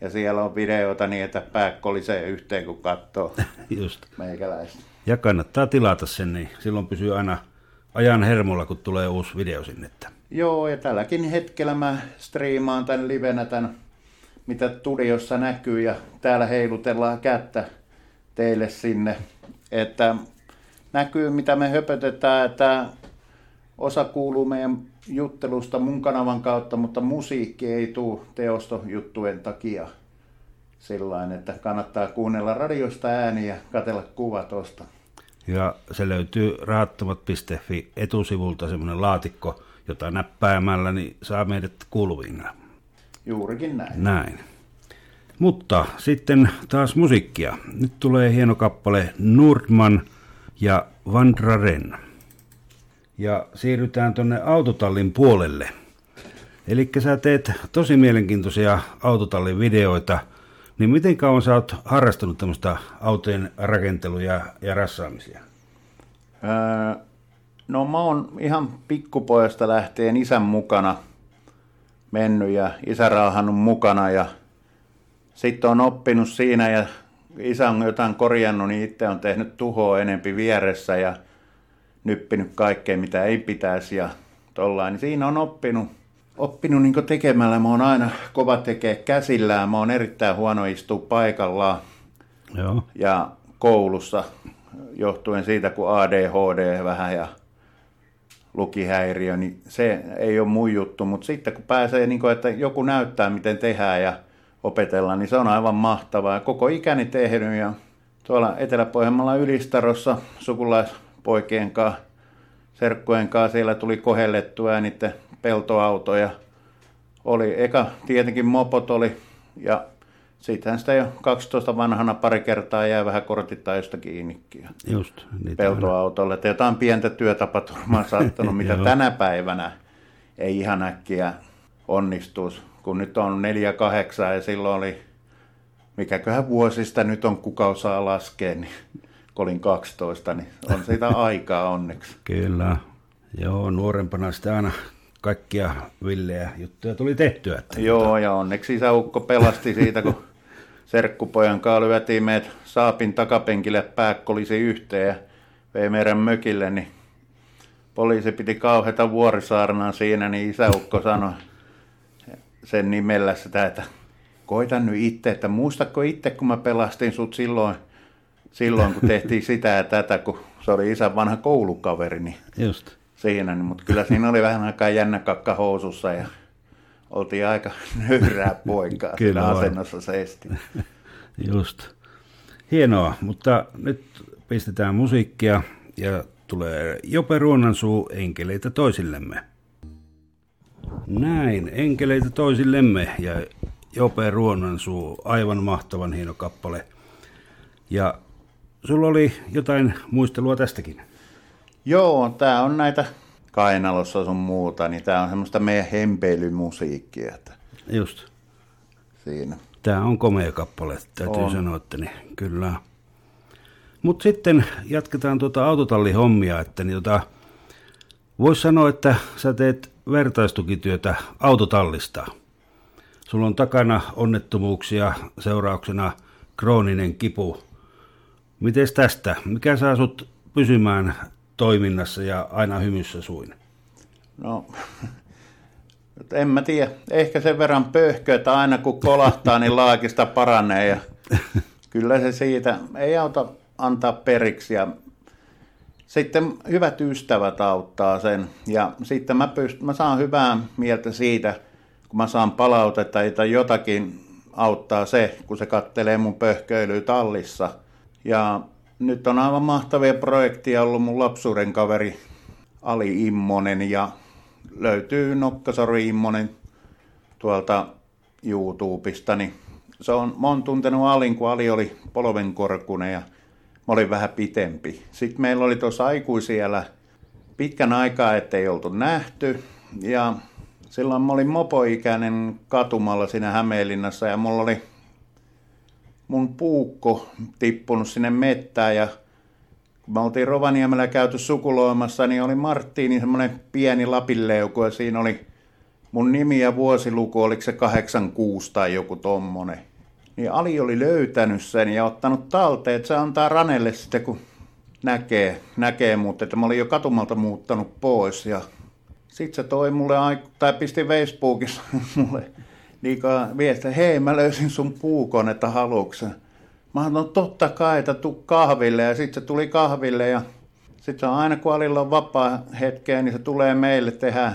Ja siellä on videoita niin, että pää kolisee yhteen, kun katsoo Just. meikäläistä. Ja kannattaa tilata sen, niin silloin pysyy aina ajan hermolla, kun tulee uusi video sinne. Joo, ja tälläkin hetkellä mä striimaan tämän livenä tämän, mitä studiossa näkyy, ja täällä heilutellaan kättä teille sinne, että näkyy mitä me höpötetään, että osa kuuluu meidän juttelusta mun kanavan kautta, mutta musiikki ei tule teostojuttujen takia sillain, että kannattaa kuunnella radiosta ääniä ja katella kuva tosta. Ja se löytyy rahattomat.fi etusivulta semmoinen laatikko, jota näppäämällä niin saa meidät kuuluviin. Juurikin näin. Näin. Mutta sitten taas musiikkia. Nyt tulee hieno kappale Nordman ja Vandraren. Ja siirrytään tonne autotallin puolelle. Eli sä teet tosi mielenkiintoisia autotallin videoita. Niin miten kauan sä oot harrastanut tämmöistä autojen rakenteluja ja rassaamisia? Öö, no mä oon ihan pikkupojasta lähtien isän mukana mennyt ja isä raahannut mukana ja sitten on oppinut siinä ja isä on jotain korjannut, niin itse on tehnyt tuhoa enempi vieressä ja nyppinyt kaikkea mitä ei pitäisi ja tollain. Niin siinä on oppinut, oppinut niin tekemällä. Mä oon aina kova tekee käsillään, mä oon erittäin huono istua paikallaan Joo. ja koulussa johtuen siitä, kun ADHD vähän ja lukihäiriö, niin se ei ole mun juttu, mutta sitten kun pääsee, niin kuin, että joku näyttää, miten tehdään ja opetellaan, niin se on aivan mahtavaa. Koko ikäni tehnyt ja tuolla Etelä-Pohjanmaalla Ylistarossa sukulaispoikien kanssa, serkkujen kanssa siellä tuli kohellettua niiden peltoautoja. Oli, eka tietenkin mopot oli ja Siitähän sitä jo 12 vanhana pari kertaa jää vähän kortitaajosta kiinnikin. Just. Niitä Peltoautolle, että jotain pientä työtapaturmaa saattanut, mitä tänä päivänä ei ihan äkkiä onnistus. Kun nyt on 4-8 ja silloin oli, mikäköhän vuosista nyt on kuka osaa laskea, niin kun olin 12, niin on siitä aikaa onneksi. Kyllä. Joo, nuorempana sitä aina kaikkia villejä juttuja tuli tehtyä. Että Joo, ja onneksi isäukko pelasti siitä, kun serkkupojan kanssa lyötiin meidät saapin takapenkille pääkkolisi yhteen ja vei meidän mökille, niin poliisi piti kauheita vuorisaarnaa siinä, niin isäukko sanoi sen nimellä sitä, että koita nyt itse, että muistatko itse, kun mä pelastin sut silloin, silloin kun tehtiin sitä ja tätä, kun se oli isän vanha koulukaveri, niin Just. siinä, niin, mutta kyllä siinä oli vähän aikaa jännä kakka housussa ja oltiin aika nöyrää poikaa Kyllä siinä asennossa seesti. Just. Hienoa, mutta nyt pistetään musiikkia ja tulee Jope Ruonansuu enkeleitä toisillemme. Näin, enkeleitä toisillemme ja Jope Ruonansuu, aivan mahtavan hieno kappale. Ja sulla oli jotain muistelua tästäkin. Joo, tää on näitä kainalossa sun muuta, niin tää on semmoista meidän hempeilymusiikkia että Just. siinä. Tämä on komea kappale, täytyy On. sanoa, että niin, kyllä. Mutta sitten jatketaan tuota autotallihommia, että niin tota, voisi sanoa, että sä teet vertaistukityötä autotallista. Sulla on takana onnettomuuksia, seurauksena krooninen kipu. Mites tästä? Mikä saa sut pysymään toiminnassa ja aina hymyssä suin? No, en mä tiedä. Ehkä sen verran pöhkö, että aina kun kolahtaa, niin laakista paranee. Ja kyllä se siitä ei auta antaa periksi. Ja sitten hyvät ystävät auttaa sen. Ja sitten mä, pyst- mä saan hyvää mieltä siitä, kun mä saan palautetta tai jotakin auttaa se, kun se kattelee mun pöhköilyä tallissa. Ja nyt on aivan mahtavia projekteja ollut mun lapsuuden kaveri Ali Immonen ja löytyy Nokkasori Immonen tuolta YouTubesta, niin se on, mä oon tuntenut Alin, kun Ali oli polvenkorkunen ja mä olin vähän pitempi. Sitten meillä oli tuossa aikuisiellä pitkän aikaa, ettei oltu nähty ja silloin mä olin mopoikäinen katumalla siinä Hämeenlinnassa ja mulla oli mun puukko tippunut sinne mettään ja kun me oltiin Rovaniemellä käyty sukuloimassa, niin oli Marttiini semmoinen pieni lapinleuku ja siinä oli mun nimi ja vuosiluku, oliko se 86 tai joku tommonen. Niin Ali oli löytänyt sen ja ottanut talteen, että se antaa Ranelle sitten, kun näkee, näkee mut, että mä olin jo katumalta muuttanut pois ja sitten se toi mulle, tai pisti Facebookissa mulle liikaa viestiä, hei mä löysin sun puukon, että sä?" Mä sanoin, no totta kai, että tuu kahville. Ja sitten se tuli kahville ja sitten aina kun Alilla on vapaa hetkeä, niin se tulee meille tehdä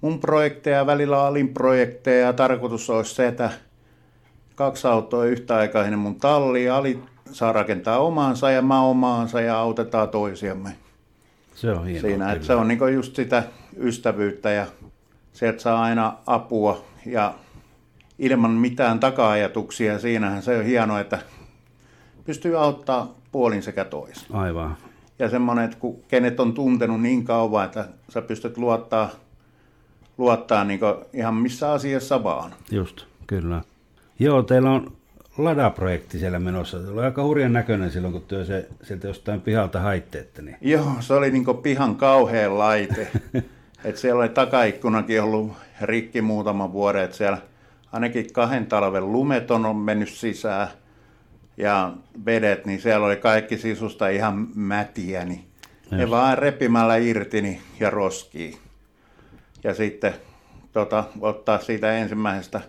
mun projekteja, välillä Alin projekteja. Ja tarkoitus olisi se, että kaksi autoa yhtä aikaa sinne mun talliin. Ali saa rakentaa omaansa ja mä omaansa ja autetaan toisiamme Se on hienoa. siinä. Että kyllä. se on niin just sitä ystävyyttä ja sieltä saa aina apua ja ilman mitään taka-ajatuksia. Siinähän se on hienoa, että pystyy auttaa puolin sekä toisin. Aivan. Ja semmoinen, että kun kenet on tuntenut niin kauan, että sä pystyt luottaa, luottaa niin ihan missä asiassa vaan. Just, kyllä. Joo, teillä on Lada-projekti siellä menossa. Se oli aika hurjan näköinen silloin, kun työ se sieltä jostain pihalta haitte, niin. Joo, se oli niin pihan kauhea laite. että siellä oli takaikkunakin ollut rikki muutaman vuoden, että siellä ainakin kahden talven lumet on mennyt sisään ja vedet, niin siellä oli kaikki sisusta ihan mätiä, niin ne vaan repimällä irti niin, ja roskii. Ja sitten tota, ottaa siitä ensimmäisestä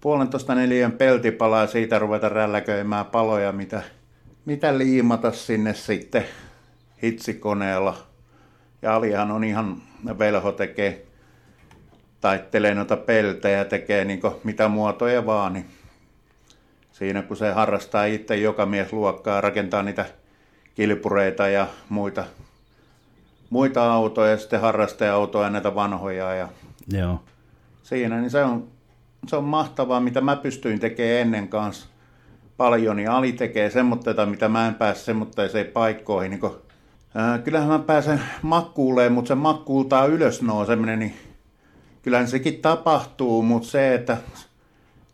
puolentoista neliön peltipalaa ja siitä ruveta rälläköimään paloja, mitä, mitä liimata sinne sitten hitsikoneella. Ja Alihan on ihan velho tekee, taittelee noita peltejä, tekee niin mitä muotoja vaan, niin siinä kun se harrastaa itse joka mies luokkaa, rakentaa niitä kilpureita ja muita, muita autoja, ja sitten harrastaja-autoja, näitä vanhoja ja Joo, siinä, niin se on, se on mahtavaa, mitä mä pystyin tekemään ennen kanssa paljon, niin Ali tekee semmoitteita, mitä mä en pääse semmoitteeseen paikkoihin. Niin kun, ää, kyllähän mä pääsen makkuuleen, mutta se makkuultaa ylös nouseminen, niin kyllähän sekin tapahtuu, mutta se, että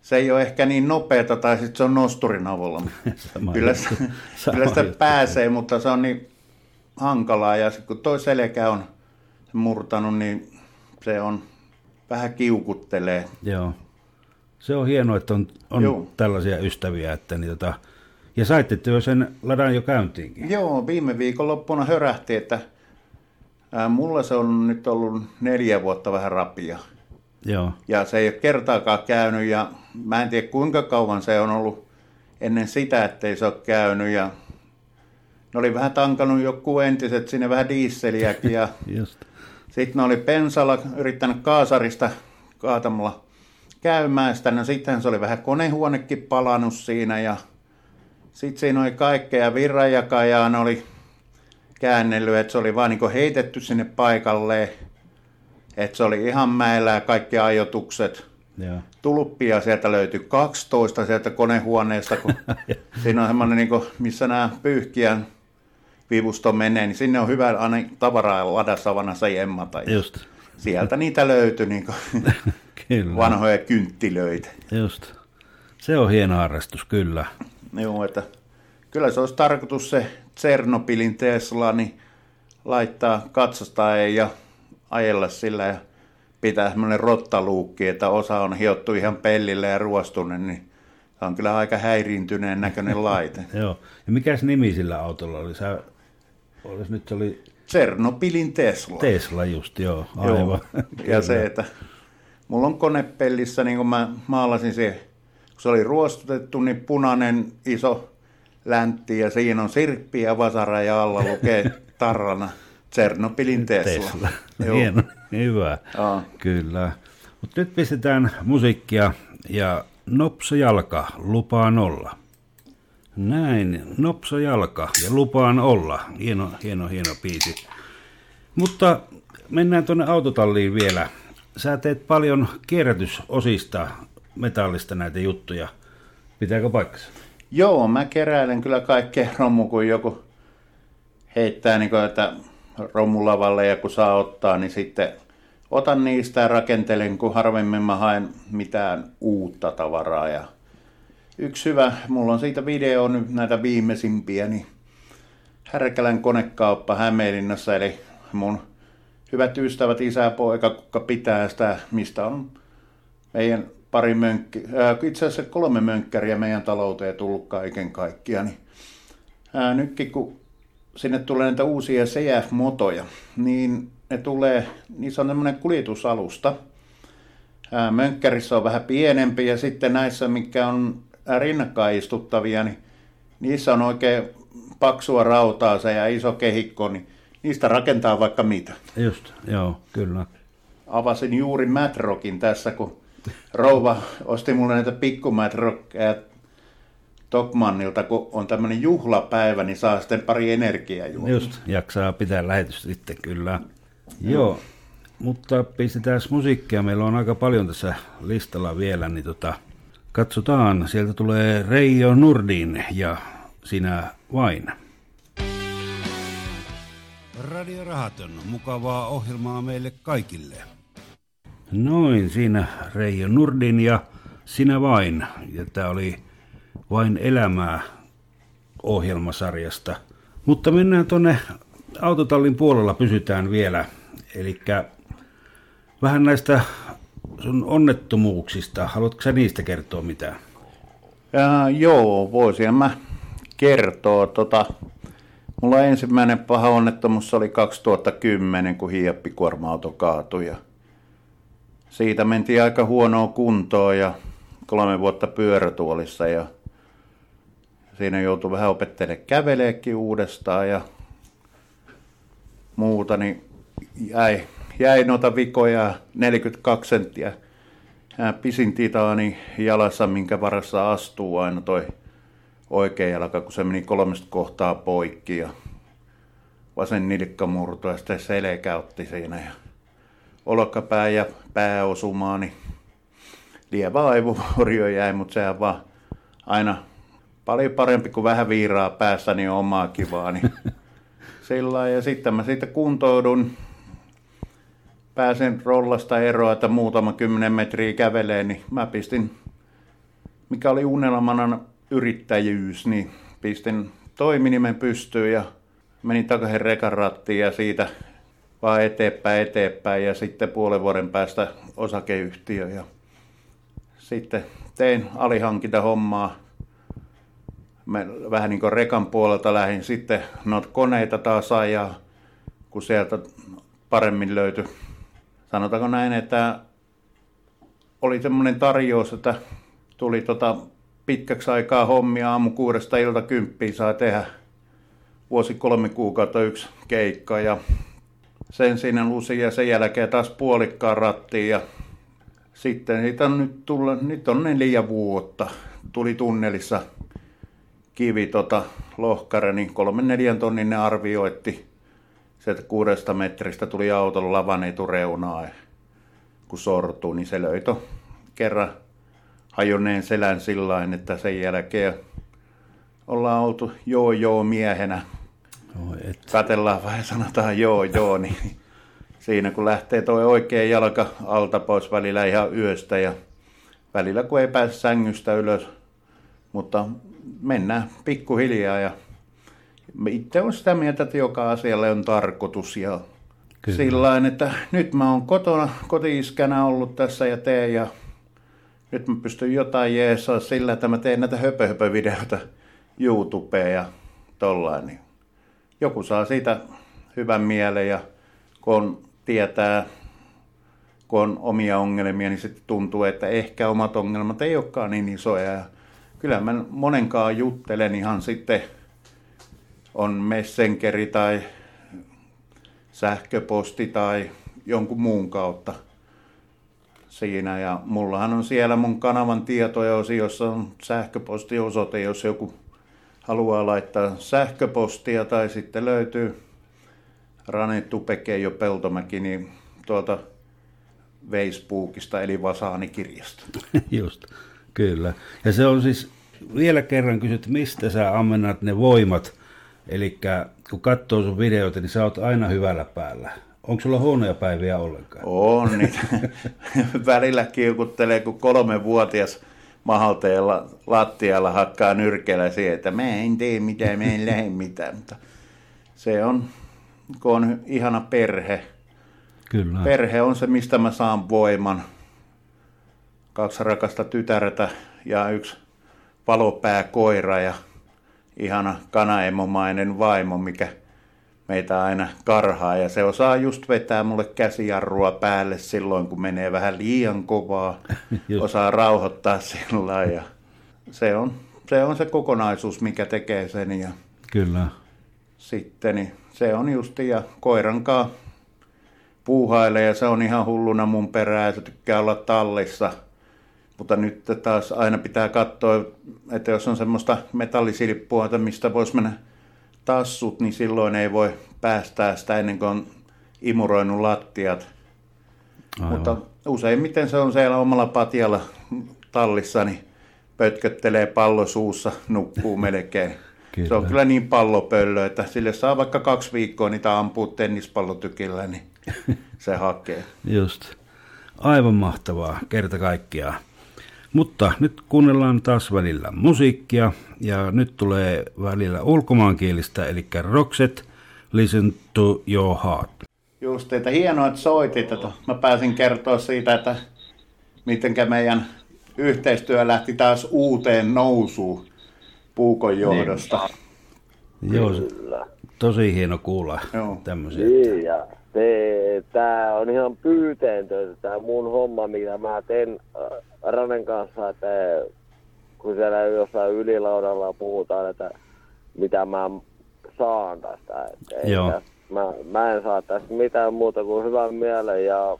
se ei ole ehkä niin nopeata tai sitten se on nosturin avulla. kyllä, kyllä sitä pääsee, mutta se on niin hankalaa ja kun toi selkä on murtanut, niin se on vähän kiukuttelee. Joo. Se on hienoa, että on, on tällaisia ystäviä, että niin tota, ja saitte jo sen ladan jo käyntiinkin. Joo, viime viikon loppuna hörähti, että ää, mulla se on nyt ollut neljä vuotta vähän rapia. Joo. Ja se ei ole kertaakaan käynyt ja mä en tiedä kuinka kauan se on ollut ennen sitä, ettei se ole käynyt. Ja ne oli vähän tankannut joku entiset sinne vähän diisseliäkin ja sitten ne oli pensalla yrittänyt kaasarista kaatamalla käymään sitä. No sitten se oli vähän konehuonekin palannut siinä ja sitten siinä oli kaikkea virranjakajaa, ne oli käännellyt, että se oli vaan niin heitetty sinne paikalleen. Että se oli ihan mäellä ja kaikki ajotukset. Joo. Tuluppia sieltä löytyi 12 sieltä konehuoneesta, kun siinä on semmoinen, niin kuin, missä nämä pyyhkiän vivusto menee, niin sinne on hyvä aina tavaraa ladassa vanhassa jemmata. Just. Sieltä niitä löytyi niin kuin, vanhoja kynttilöitä. Just. Se on hieno harrastus, kyllä. Joo, että kyllä se olisi tarkoitus se Tsernopilin Tesla, niin laittaa katsastaa ja ajella sillä ja pitää semmoinen rottaluukki, että osa on hiottu ihan pellille ja ruostunut, niin se on kyllä aika häiriintyneen näköinen laite. Joo. Ja mikäs nimi sillä autolla oli? Sä, olis, nyt oli... Tsernopilin Tesla. Tesla just, joo. Aivan. Joo. ja se, että mulla on konepellissä, niin kuin mä maalasin se se oli ruostutettu, niin punainen iso läntti ja siinä on sirppi ja vasara ja alla lukee tarrana Tsernopilin Tesla. Tesla. Hieno, hyvä, Aa. kyllä. Mutta nyt pistetään musiikkia ja Nopsa jalka, lupaan olla. Näin, Nopsa jalka ja lupaan olla. Hieno, hieno, hieno biisi. Mutta mennään tuonne autotalliin vielä. Sä teet paljon kierrätysosista metallista näitä juttuja. Pitääkö paikkansa? Joo, mä keräilen kyllä kaikkea romu, kun joku heittää, niin kuin, että romulavalle ja kun saa ottaa, niin sitten otan niistä ja rakentelen, kun harvemmin mä haen mitään uutta tavaraa. Ja yksi hyvä, mulla on siitä video nyt näitä viimeisimpiä, niin Härkälän konekauppa Hämeenlinnassa, eli mun hyvät ystävät, isä ja poika, kuka pitää sitä, mistä on meidän pari mönkki, ää, itse asiassa kolme mönkkäriä meidän talouteen tullut kaiken kaikkiaan. Niin, ää, nytkin kun sinne tulee näitä uusia CF-motoja, niin ne tulee, niissä on tämmöinen kuljetusalusta. Ää, mönkkärissä on vähän pienempi ja sitten näissä, mikä on rinnakkain istuttavia, niin niissä on oikein paksua rautaa se ja iso kehikko, niin niistä rakentaa vaikka mitä. Just, joo, kyllä. Avasin juuri Matrokin tässä, kun rouva osti mulle näitä pikkumätrokkeja Tokmannilta, kun on tämmöinen juhlapäivä, niin saa sitten pari energiaa Just, jaksaa pitää lähetystä sitten kyllä. Mm. Joo, mutta pistetään musiikkia. Meillä on aika paljon tässä listalla vielä, niin tota, katsotaan. Sieltä tulee Reijo Nurdin ja sinä vain. Radio Rahaton, mukavaa ohjelmaa meille kaikille. Noin, siinä Reijo Nurdin ja Sinä vain. Ja tämä oli Vain elämää ohjelmasarjasta. Mutta mennään tuonne autotallin puolella, pysytään vielä. Eli vähän näistä sun onnettomuuksista. Haluatko sä niistä kertoa mitään? Ja, joo, voisin mä kertoa. Tota, mulla ensimmäinen paha onnettomuus oli 2010, kun hieppikuorma-auto kaatui. Ja siitä mentiin aika huonoa kuntoa ja kolme vuotta pyörätuolissa ja siinä joutui vähän opettelemaan käveleekin uudestaan ja muuta, niin jäi, jäi noita vikoja 42 senttiä. Pisin titaani jalassa, minkä varassa astuu aina toi oikea jalka, kun se meni kolmesta kohtaa poikki ja vasen nilkka murtui ja sitten selkä otti siinä ja olkapää ja pääosumaa, niin lievä aivovuorio jäi, mutta sehän vaan aina paljon parempi kuin vähän viiraa päässä, niin on omaa kivaa. Niin sillä ja sitten mä siitä kuntoudun pääsen rollasta eroa, että muutama kymmenen metriä kävelee, niin mä pistin, mikä oli unelmana yrittäjyys, niin pistin toiminimen pystyyn ja menin takaisin rekan rattiin ja siitä vaan eteenpäin, eteenpäin ja sitten puolen vuoden päästä osakeyhtiö ja sitten tein alihankintahommaa. Mä vähän niin kuin rekan puolelta lähdin sitten noita koneita taas ajaa, kun sieltä paremmin löytyi. Sanotaanko näin, että oli semmoinen tarjous, että tuli tota pitkäksi aikaa hommia aamu kuudesta ilta kymppiin saa tehdä vuosi kolme kuukautta yksi keikka ja sen siinä lusin ja sen jälkeen taas puolikkaan rattiin ja sitten niitä on nyt tullut, nyt on neljä vuotta. Tuli tunnelissa kivi tota lohkare, niin kolmen neljän tonnin ne arvioitti. Sieltä kuudesta metristä tuli auton lavan etureunaa. Kun sortuu, niin se löi kerran hajonneen selän sillä että sen jälkeen ollaan oltu joo joo miehenä. Oh, et. Katellaan vai sanotaan joo joo, niin siinä kun lähtee tuo oikea jalka alta pois välillä ihan yöstä ja välillä kun ei pääse sängystä ylös, mutta mennään pikkuhiljaa ja itse olen sitä mieltä, että joka asialle on tarkoitus ja Kyllä. sillä että nyt mä oon kotona, kotiiskänä ollut tässä ja teen ja nyt mä pystyn jotain jeesaa sillä, että mä teen näitä höpö-höpö-videoita YouTubeen ja tollain. Niin joku saa siitä hyvän mielen ja kun tietää, kun on omia ongelmia, niin sitten tuntuu, että ehkä omat ongelmat ei olekaan niin isoja. Ja kyllä mä monenkaan juttelen ihan sitten on messenkeri tai sähköposti tai jonkun muun kautta – siinä. Ja mullahan on siellä mun kanavan tietoja osiossa on sähköpostiosoite, jos joku haluaa laittaa sähköpostia tai sitten löytyy Rane Tupekejo Peltomäki niin tuolta Facebookista eli Vasaani-kirjasta. Just, kyllä. Ja se on siis, vielä kerran kysyt, mistä sä ammennat ne voimat, eli kun katsoo sun videoita, niin sä oot aina hyvällä päällä. Onko sulla huonoja päiviä ollenkaan? On, niin välillä kiukuttelee, kun kolmevuotias mahalteella lattialla hakkaa nyrkeellä siihen, että mä en tee mitään, mä en lähde mitään. Mutta se on, kun on ihana perhe. Kyllä. Perhe on se, mistä mä saan voiman. Kaksi rakasta tytärtä ja yksi palopääkoira ja ihana kanaemomainen vaimo, mikä – meitä aina karhaa ja se osaa just vetää mulle käsijarrua päälle silloin, kun menee vähän liian kovaa. osaa rauhoittaa sillä ja se on, se on se kokonaisuus, mikä tekee sen ja Kyllä. sitten niin se on justi ja koirankaa puuhailee ja se on ihan hulluna mun perää se tykkää olla tallissa. Mutta nyt taas aina pitää katsoa, että jos on semmoista metallisilppua, mistä voisi mennä tassut, niin silloin ei voi päästää sitä ennen kuin on imuroinut lattiat. Aivan. Mutta useimmiten se on siellä omalla patjalla tallissa, niin pötköttelee pallo suussa, nukkuu melkein. Kyllä. Se on kyllä niin pallopöllö, että sille saa vaikka kaksi viikkoa niitä ampuu tennispallotykillä, niin se hakee. Just. Aivan mahtavaa, kerta kaikkiaan. Mutta nyt kuunnellaan taas välillä musiikkia ja nyt tulee välillä ulkomaankielistä, eli Roxet, Listen to Your Heart. Just, että hienoa, että soitit. Että mä pääsin kertoa siitä, että miten meidän yhteistyö lähti taas uuteen nousuun Puukon johdosta. Niin. Joo, tosi hieno kuulla tämmöisiä. Niin, ja tämä on ihan pyyteentö, tämä mun homma, mitä mä teen äh, Ranen kanssa, että kun siellä jossain ylilaudalla puhutaan, että mitä mä saan tästä. Että Joo. Mä, mä en saa tästä mitään muuta kuin hyvän mielen ja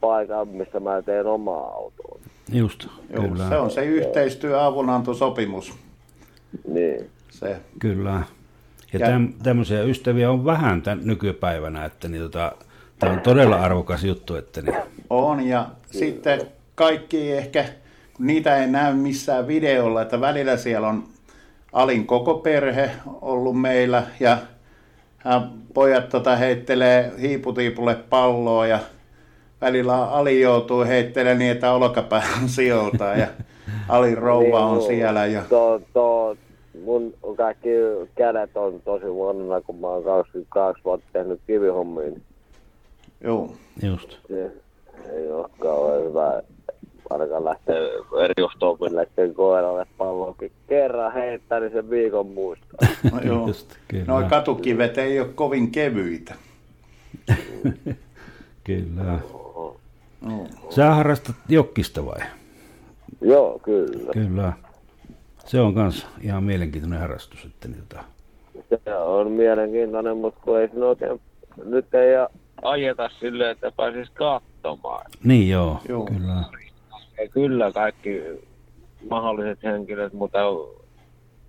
paikan, missä mä teen omaa autoa. Just, Joo, kyllä. Se on se yhteistyö avunantosopimus. Niin. Se. Kyllä. Ja, ja täm, tämmöisiä ystäviä on vähän tämän nykypäivänä, että niin tota, tämä on todella arvokas juttu. Että niin. On, ja sitten kaikki ehkä, niitä ei näy missään videolla, että välillä siellä on Alin koko perhe ollut meillä ja ja pojat tota heittelee hiiputiipulle palloa ja välillä Ali joutuu heittelemään niin, että olkapäähän sijoiltaan ja Ali rouva on Niin, siellä. Ja, To, to, mun kaikki kädet on tosi huonona, kun mä oon 22 vuotta tehnyt kivihommia. niin juu. Just. Se ei ole kauhean hyvä. Ainakaan lähtee erikoistoopin lähtee koiralle palloakin. Kerran heittää, niin sen viikon muistaa. No, joo. Just, kyllä. Noi katukivet ei ole kovin kevyitä. Kyllä. No. Sä harrastat jokkista vai? Joo, kyllä. Kyllä. Se on kans ihan mielenkiintoinen harrastus. Että niin, tota, Se on mielenkiintoinen, mutta kun ei siinä oikein, nyt ei ajeta silleen, että pääsis katsomaan. niin joo, Joo. kyllä. Ja kyllä kaikki mahdolliset henkilöt, mutta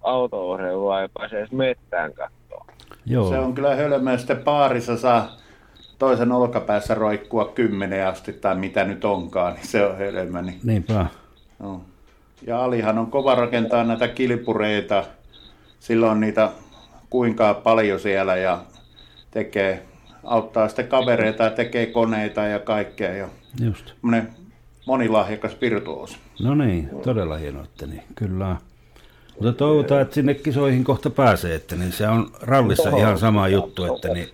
auto-ohjailua ei pääse edes mettään katsoa. Joo, Se on kyllä hölmöä, sitten paarissa saa toisen olkapäässä roikkua kymmenen asti tai mitä nyt onkaan, niin se on hölmö. Niin, niinpä. no. Ja Alihan on kova rakentaa näitä kilpureita, silloin niitä kuinka paljon siellä ja tekee, auttaa sitten kavereita ja tekee koneita ja kaikkea. Ja Just. monilahjakas virtuosi. No niin, todella hienoa, että niin, kyllä. Mutta toivotaan, että sinne kisoihin kohta pääsee, että niin se on rallissa ihan sama juttu, että niin,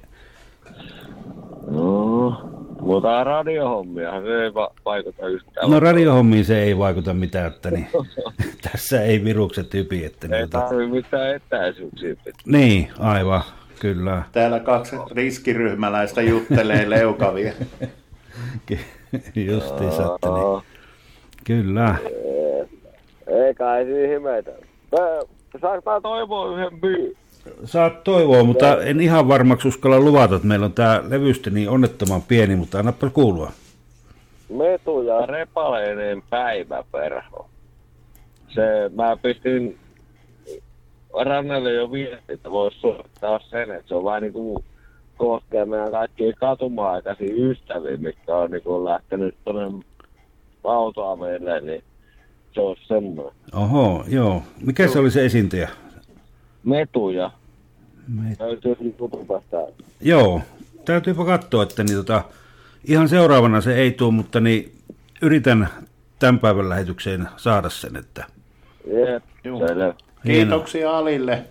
No, mutta radiohommia se ei va- vaikuta yhtään. no radiohommiin se ei vaikuta mitään, että niin, tässä ei virukset hypi, että niin, Ei tota, tarvitse mitään etäisyyksiä pitää. niin, aivan, kyllä, Täällä kaksi riskiryhmäläistä juttelee leukavia. justiinsa, että niin, kyllä, Ei kai siinä himeitä. Mä- Saanko mä toivoa yhden biin? Saat toivoa, mutta en ihan varmaksi uskalla luvata, että meillä on tämä levystä niin onnettoman pieni, mutta annapa kuulua. Metu ja repaleinen päiväperho. Se, mä pistin rannalle jo viesti, että voisi suorittaa sen, että se on vain niinku koskee meidän kaikkia katuma-aikaisia ystäviä, mitkä on niinku lähtenyt tuonne autoa meille, niin se on semmoinen. Oho, joo. Mikä se oli se esiintyjä? Metuja. Me... Löytyy YouTubesta. Joo, täytyypä katsoa, että niin tota, ihan seuraavana se ei tule, mutta niin yritän tämän päivän lähetykseen saada sen, että Jep. Kiitoksia Alille,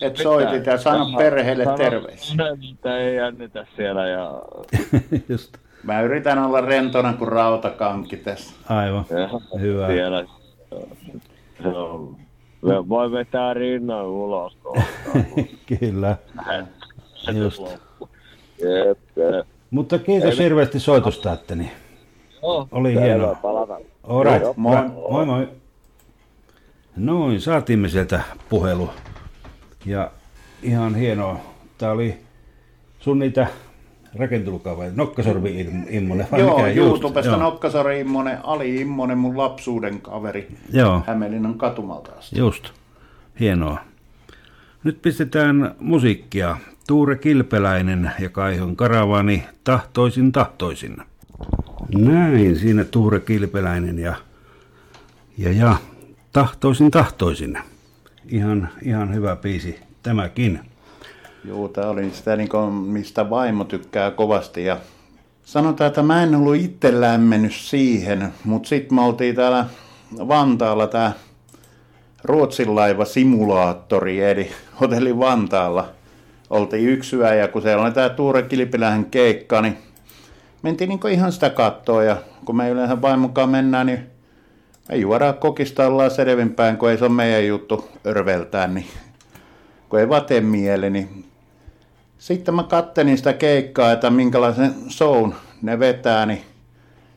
että soitit ja sano perheelle Sano- terveisiä. sano, että ei jännitä siellä ja... just Mä yritän olla rentona kuin rautakanki tässä. aivan, ja hyvä. Siellä se on... Me voi vetää rinnan ulos. Kyllä, just. Jep, jep. Mutta kiitos hirveästi soitosta, että niin. Joo, Oli hienoa. Palataan. All right. Joo, moi. Moi moi. Noin, saatiin me sieltä puhelu. Ja ihan hienoa. Tämä oli sun niitä rakentelukavaja, Nokkasorvi Im- Immonen. vai Joo, mikä? Just, YouTubesta joo. Nokkasari Immonen, Ali Immonen, mun lapsuuden kaveri Joo, Hämeenlinnan katumalta asti. just. Hienoa. Nyt pistetään musiikkia. Tuure Kilpeläinen ja Kaihon Karavani tahtoisin tahtoisin. Näin, siinä Tuure Kilpeläinen ja, ja, ja tahtoisin tahtoisin. Ihan, ihan hyvä biisi tämäkin. Joo, tää oli sitä, niin kuin, mistä vaimo tykkää kovasti. Ja sanotaan, että mä en ollut itse lämmennyt siihen, mutta sitten me oltiin täällä Vantaalla tää Ruotsin laiva simulaattori, eli hotelli Vantaalla. Oltiin yksi yö ja kun siellä oli tää Tuure Kilpilähän keikka, niin mentiin niin ihan sitä kattoa ja kun me yleensä vaimokaan mennään, niin me juodaan kokista ollaan selvinpäin, kun ei se ole meidän juttu örveltää, niin kun ei vaan tee mieli, niin sitten mä kattelin sitä keikkaa, että minkälaisen shown ne vetää, niin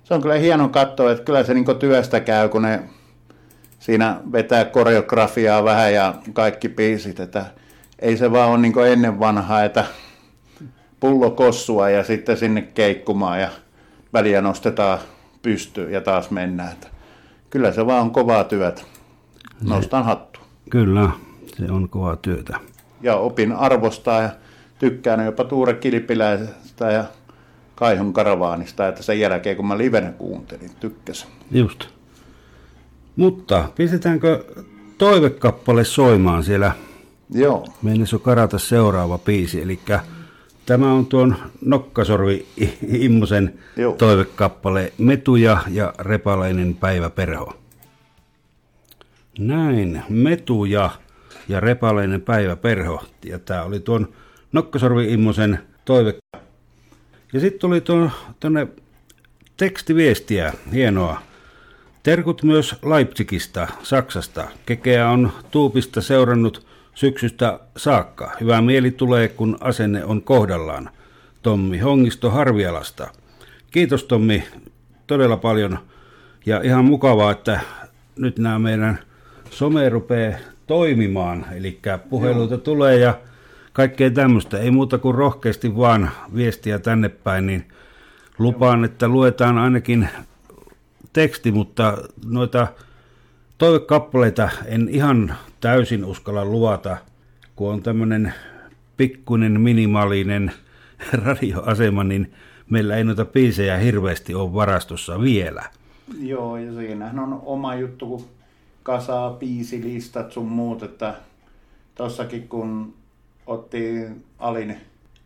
se on kyllä hieno katsoa, että kyllä se niin työstä käy, kun ne siinä vetää koreografiaa vähän ja kaikki biisit, että ei se vaan ole niin ennen vanhaa, että pullo kossua ja sitten sinne keikkumaan ja väliä nostetaan pystyyn ja taas mennään. Että kyllä se vaan on kovaa työtä. Nostan hattu. Kyllä, se on kovaa työtä. Ja opin arvostaa ja tykkään jopa Tuure Kilpiläisestä ja Kaihon Karavaanista, että sen jälkeen kun mä livenä kuuntelin, tykkäsin. Just. Mutta pistetäänkö toivekappale soimaan siellä Joo. Meinas jo karata seuraava biisi, eli tämä on tuon Nokkasorvi Immosen Joo. toivekappale Metuja ja Repalainen päiväperho. Näin, Metuja ja Repalainen päiväperho. Ja tämä oli tuon Nokkasorvi Immosen toive. Ja sitten tuli tuon, tuonne tekstiviestiä, hienoa. Terkut myös Leipzigistä, Saksasta. Kekeä on Tuupista seurannut syksystä saakka. Hyvä mieli tulee, kun asenne on kohdallaan. Tommi Hongisto Harvialasta. Kiitos Tommi todella paljon. Ja ihan mukavaa, että nyt nämä meidän some rupeaa toimimaan. Eli puheluita tulee ja kaikkea tämmöistä. Ei muuta kuin rohkeasti vaan viestiä tänne päin, niin lupaan, että luetaan ainakin teksti, mutta noita toivekappaleita en ihan täysin uskalla luvata, kun on tämmöinen pikkuinen minimaalinen radioasema, niin meillä ei noita biisejä hirveästi ole varastossa vielä. Joo, ja siinähän on oma juttu, kun kasaa biisilistat sun muut, että tossakin kun otti Alin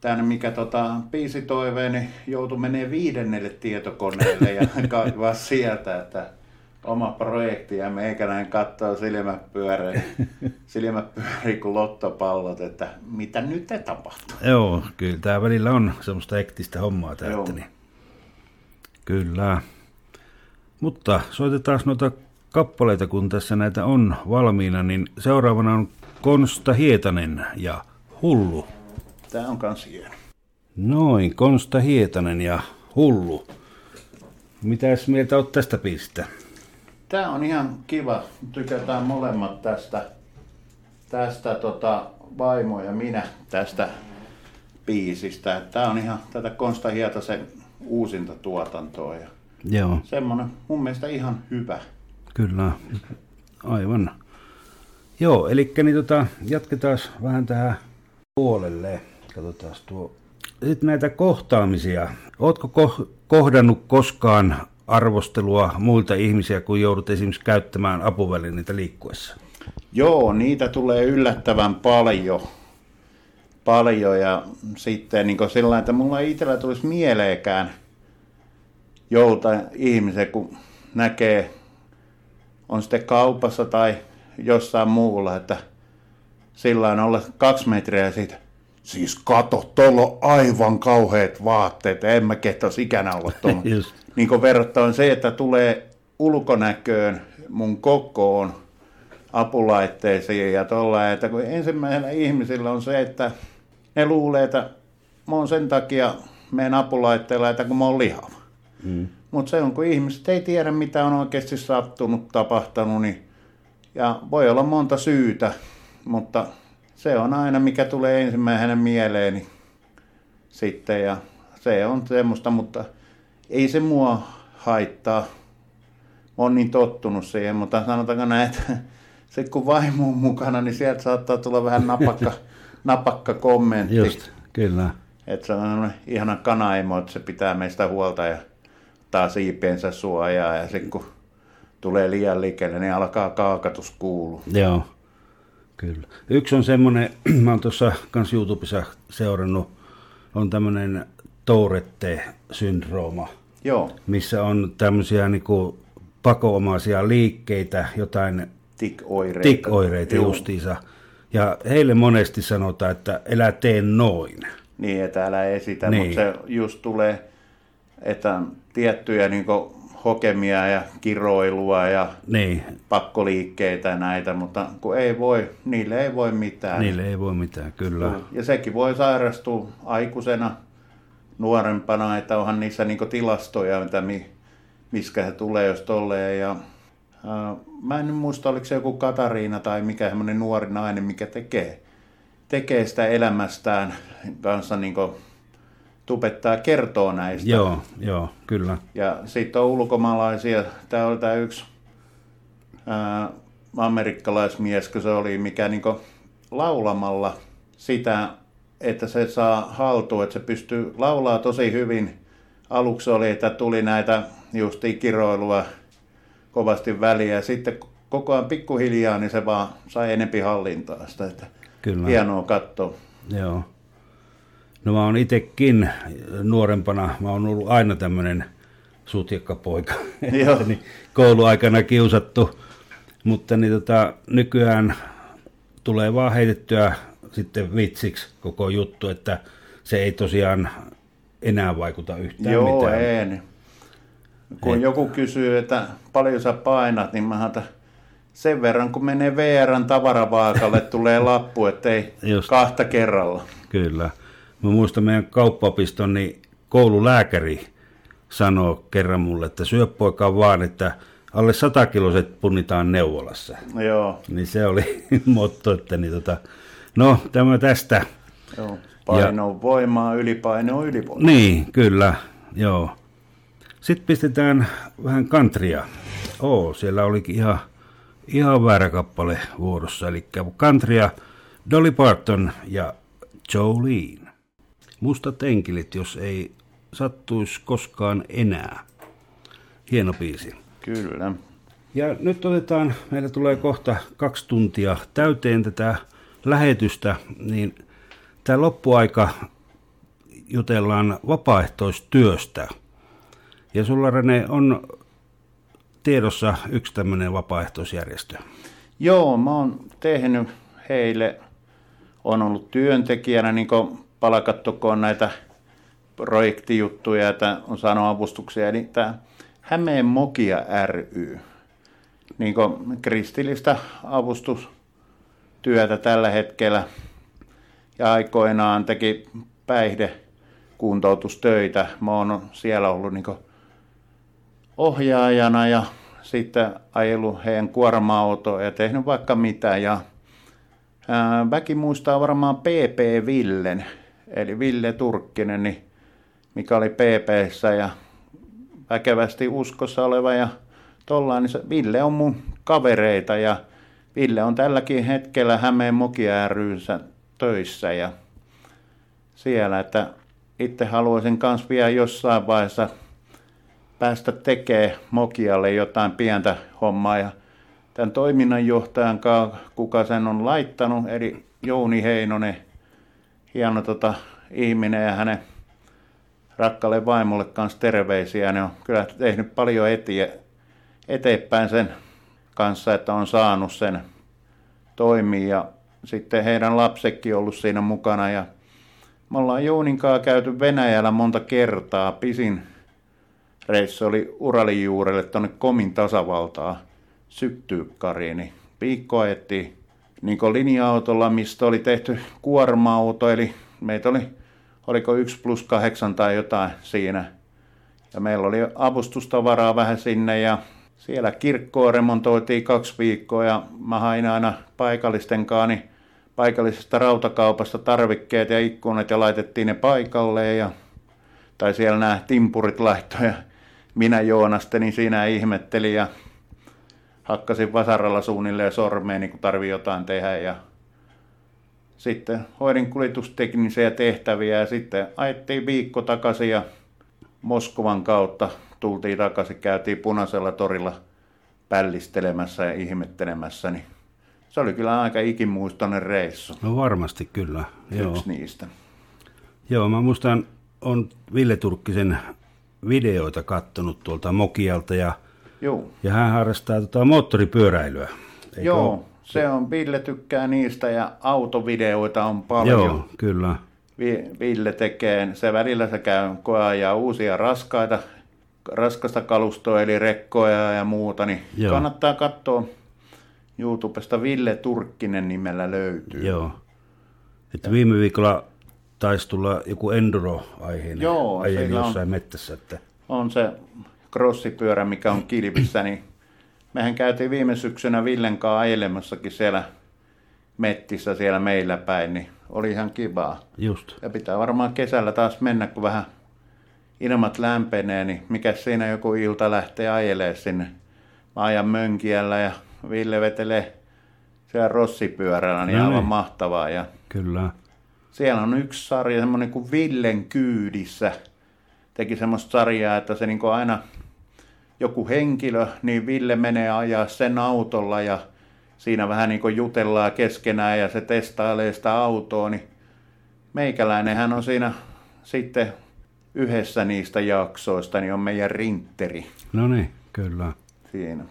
tänne, mikä tota, biisitoiveen, niin joutui menee viidennelle tietokoneelle ja kaivaa sieltä, että oma projekti ja meikäläinen katsoo silmät pyörii, silmät pyörii kuin lottopallot, että mitä nyt tapahtuu. Joo, kyllä tämä välillä on semmoista hektistä hommaa täältä. Niin. Kyllä. Mutta soitetaan noita kappaleita, kun tässä näitä on valmiina, niin seuraavana on Konsta Hietanen ja Hullu. Tää on kans hieno. Noin, Konsta Hietanen ja Hullu. Mitäs mieltä oot tästä biisistä? Tää on ihan kiva. Tykätään molemmat tästä, tästä tota, vaimo ja minä tästä biisistä. Tää on ihan tätä Konsta Hietasen uusinta tuotantoa ja Joo, semmonen mun mielestä ihan hyvä. kyllä. Aivan. Joo, eli niin tota, jatketaan vähän tähän puolelle. Katsotaan tuo. Sitten näitä kohtaamisia. Ootko ko- kohdannut koskaan arvostelua muilta ihmisiä, kun joudut esimerkiksi käyttämään apuvälineitä liikkuessa? Joo, niitä tulee yllättävän paljon. Paljon ja sitten niin sillä että mulla ei itsellä tulisi mieleekään jouta ihmisen, kun näkee, on sitten kaupassa tai jossain muulla, että sillä on olla kaksi metriä siitä. Siis kato, tuolla on aivan kauheat vaatteet, en mä kehtaisi ikänä olla tuolla. Niin kuin verrattuna se, että tulee ulkonäköön mun kokoon apulaitteisiin ja tuolla, että kun ensimmäisellä ihmisillä on se, että ne luulee, että mä oon sen takia meidän apulaitteella, että kun mä oon lihava. Mm. Mutta se on, kun ihmiset ei tiedä, mitä on oikeasti sattunut, tapahtunut, niin, ja voi olla monta syytä, mutta se on aina, mikä tulee ensimmäisenä mieleeni sitten, ja se on semmoista, mutta ei se mua haittaa. Mä oon niin tottunut siihen, mutta sanotaanko näin, että se kun vaimo on mukana, niin sieltä saattaa tulla vähän napakka, napakka kommentti. Just, kyllä. Että se on ihana kanaimo, että se pitää meistä huolta ja ottaa siipiensä suojaa. Ja sitten kun tulee liian liikkeelle, niin alkaa kaakatus kuulua. Joo, kyllä. Yksi on semmoinen, mä oon tuossa kans YouTubessa seurannut, on tämmöinen Tourette-syndrooma, Joo, missä on tämmöisiä niinku pakoomaisia liikkeitä, jotain tik-oireita. tik-oireita justiinsa. Ja heille monesti sanotaan, että elä tee noin. Niin, että älä esitä, Niin. mutta se just tulee, että tiettyjä niin hokemia ja kiroilua ja Niin, pakkoliikkeitä ja näitä, mutta kun ei voi, niille ei voi mitään. niille ei voi mitään, kyllä. Ja sekin voi sairastua aikuisena, nuorempana, että onhan niissä niinku tilastoja, mitä mi, miskä se tulee, jos tolleen. Ja, ää, mä en muista, oliko se joku Katariina tai mikä semmoinen nuori nainen, mikä tekee, tekee sitä elämästään kanssa niinku tupettaa kertoo näistä. Joo, joo, kyllä. Ja sitten on ulkomaalaisia, tämä oli tämä yksi ää, amerikkalaismies, kun se oli, mikä niinku laulamalla sitä, että se saa haltuun, että se pystyy laulaa tosi hyvin. Aluksi oli, että tuli näitä justiin kiroilua kovasti väliä ja sitten koko ajan pikkuhiljaa, niin se vaan sai enempi hallintaa sitä. Että Kyllä. hienoa katsoa. Joo. No mä oon itekin nuorempana, mä oon ollut aina tämmönen sutjakkapoika. Joo. niin kouluaikana kiusattu, mutta niin tota, nykyään tulee vaan heitettyä sitten vitsiksi koko juttu, että se ei tosiaan enää vaikuta yhtään Joo, mitään. ei. niin. Kun Ei. joku kysyy, että paljon sä painat, niin mä että sen verran kun menee VRn tavaravaakalle, tulee lappu, ettei Just. kahta kerralla. Kyllä. Mä muistan meidän kauppaopiston, niin koululääkäri sanoo kerran mulle, että syö poika vaan, että alle 100 kiloset punnitaan neuvolassa. Joo, Niin se oli motto, että niin tota, no tämä tästä. joo. Paino on voimaa, ylipaino on ylivoimaa. Niin, kyllä, joo. Sitten pistetään vähän kantria. Oo, siellä olikin ihan, ihan väärä kappale vuorossa. Eli kantria Dolly Parton ja Jolene. Mustat enkelit, jos ei sattuisi koskaan enää. Hieno biisi. Kyllä. Ja nyt otetaan, meillä tulee kohta kaksi tuntia täyteen tätä lähetystä, niin tämä loppuaika jutellaan vapaaehtoistyöstä. Ja sulla Rene on tiedossa yksi tämmöinen vapaaehtoisjärjestö. Joo, mä oon tehnyt heille, on ollut työntekijänä, niin kuin palkattukoon näitä projektijuttuja, että on saanut avustuksia. Eli tämä Hämeen Mokia ry, niin kristillistä avustustyötä tällä hetkellä. Ja aikoinaan teki päihdekuntoutustöitä. Mä oon siellä ollut niin ohjaajana ja sitten ajellut heidän kuorma-autoa ja tehnyt vaikka mitä. Ja ää, väki muistaa varmaan PP Villen, eli Ville Turkkinen, niin, mikä oli PPssä ja väkevästi uskossa oleva ja tollaan, niin Ville on mun kavereita ja Ville on tälläkin hetkellä Hämeen Mokia ryssä töissä ja siellä, että itse haluaisin kans vielä jossain vaiheessa päästä tekemään Mokialle jotain pientä hommaa ja tämän toiminnanjohtajan kanssa, kuka sen on laittanut, eli Jouni Heinonen, hieno tota, ihminen ja hänen rakkalle vaimolle kanssa terveisiä. Ne on kyllä tehnyt paljon etie, eteenpäin sen kanssa, että on saanut sen toimia. Ja sitten heidän lapsekin ollut siinä mukana. Ja me ollaan Jouninkaan käyty Venäjällä monta kertaa. Pisin reissu oli Uralin juurelle tuonne Komin tasavaltaa syttyykkariin. Niin viikko ajettiin niin linja-autolla, mistä oli tehty kuorma-auto, eli meitä oli, oliko 1 plus 8 tai jotain siinä. Ja meillä oli avustustavaraa vähän sinne ja siellä kirkkoa remontoitiin kaksi viikkoa ja mä hain aina paikallisten kanssa niin paikallisesta rautakaupasta tarvikkeet ja ikkunat ja laitettiin ne paikalleen ja tai siellä nämä timpurit laittoi ja minä Joonastelin siinä ihmettelin ja hakkasin vasaralla suunnilleen sormeen, niin kun tarvii jotain tehdä ja sitten hoidin kuljetusteknisiä tehtäviä ja sitten ajettiin viikko takaisin ja Moskovan kautta tultiin takaisin, käytiin punaisella torilla pällistelemässä ja ihmettelemässä, niin se oli kyllä aika ikimuistoinen reissu. No varmasti kyllä, joo. Yksi niistä. Joo, mä muistan, on Ville Turkkisen videoita kattonut tuolta Mokialta ja, Joo. ja hän harrastaa tota moottoripyöräilyä. Eikö Joo, ole? se on, Ville tykkää niistä ja autovideoita on paljon. Joo, kyllä. Vi- Ville tekee, se välillä se käy koeajaa uusia raskaita, raskasta kalustoa, eli rekkoja ja muuta, niin Joo. kannattaa katsoa YouTubesta Ville Turkkinen nimellä löytyy. Joo. Että viime viikolla taisi tulla joku enduro-aiheinen Joo, ajeli sillä on- jossain mettässä. Että, On se crossipyörä, mikä on kilpissä, niin mehän käytiin viime syksynä Villen kanssa ajelemassakin siellä mettissä siellä meillä päin, niin oli ihan kivaa. just. Ja pitää varmaan kesällä taas mennä, kun vähän ilmat lämpenee, niin mikä siinä joku ilta lähtee ajelee sinne. Mä ajan mönkiällä ja Ville vetelee siellä rossipyörällä, niin No aivan niin. mahtavaa. Ja Kyllä. siellä on yksi sarja, semmoinen kuin Villen kyydissä. Teki semmoista sarjaa, että se niin aina joku henkilö, niin Ville menee ajaa sen autolla ja siinä vähän niin jutellaan keskenään ja se testailee sitä autoa, niin meikäläinenhän on siinä sitten yhdessä niistä jaksoista, niin on meidän rinteri No niin, kyllä. siinä.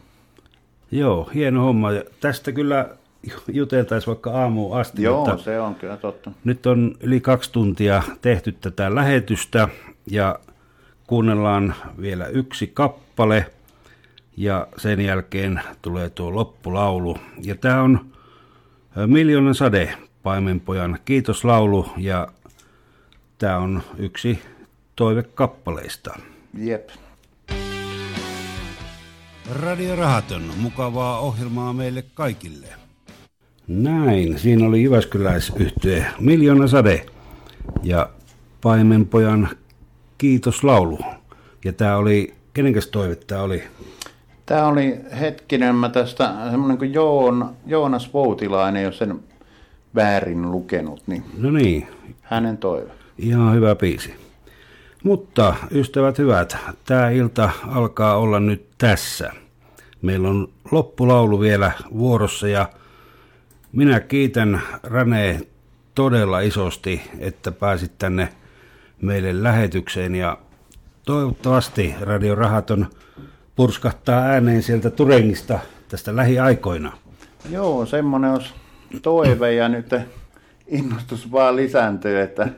Joo, hieno homma. Ja Tästä kyllä juteltaisiin vaikka aamuun asti, Joo, mutta se on kyllä totta. nyt on yli kaksi tuntia tehty tätä lähetystä ja kuunnellaan vielä yksi kappale ja sen jälkeen tulee tuo loppulaulu. Ja tämä on Miljoonan sade paimenpojan kiitoslaulu ja tämä on yksi toivekappaleista. Jep. Radio Rahaton, mukavaa ohjelmaa meille kaikille. Näin, siinä oli Jyväskyläisyhtye Miljoona Sade ja Paimenpojan kiitoslaulu. Ja tämä oli, kenenkäs toive tämä oli? Tämä oli hetkinen, mä tästä semmoinen kuin Joon, Joonas Voutilainen, jos sen väärin lukenut, niin No niin, hänen toive. ihan hyvä biisi. Mutta ystävät hyvät, tämä ilta alkaa olla nyt tässä. Meillä on loppulaulu vielä vuorossa ja minä kiitän Rane todella isosti, että pääsit tänne meille lähetykseen ja toivottavasti Radio Rahaton purskahtaa ääneen sieltä Turengista tästä lähiaikoina. Joo, semmoinen olisi toive ja nyt innostus vaan lisääntyy, että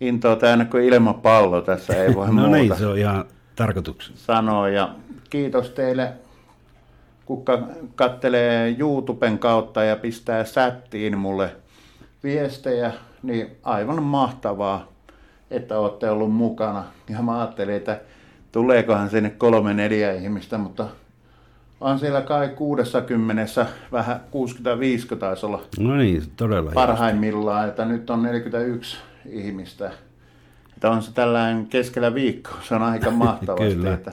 intoa täynnä kuin ilmapallo tässä ei voi No muuta niin, se on ihan tarkoituksena. sanoa. Ja kiitos teille, kuka kattelee YouTuben kautta ja pistää sättiin mulle viestejä, niin aivan mahtavaa, että olette ollut mukana. Ja mä ajattelin, että tuleekohan sinne kolme neljä ihmistä, mutta on siellä kai 60, vähän 65 taisi olla No niin, todella parhaimmillaan, että nyt on 41 ihmistä. Että on se tällainen keskellä viikkoa, se on aika mahtavasti. Kyllä. että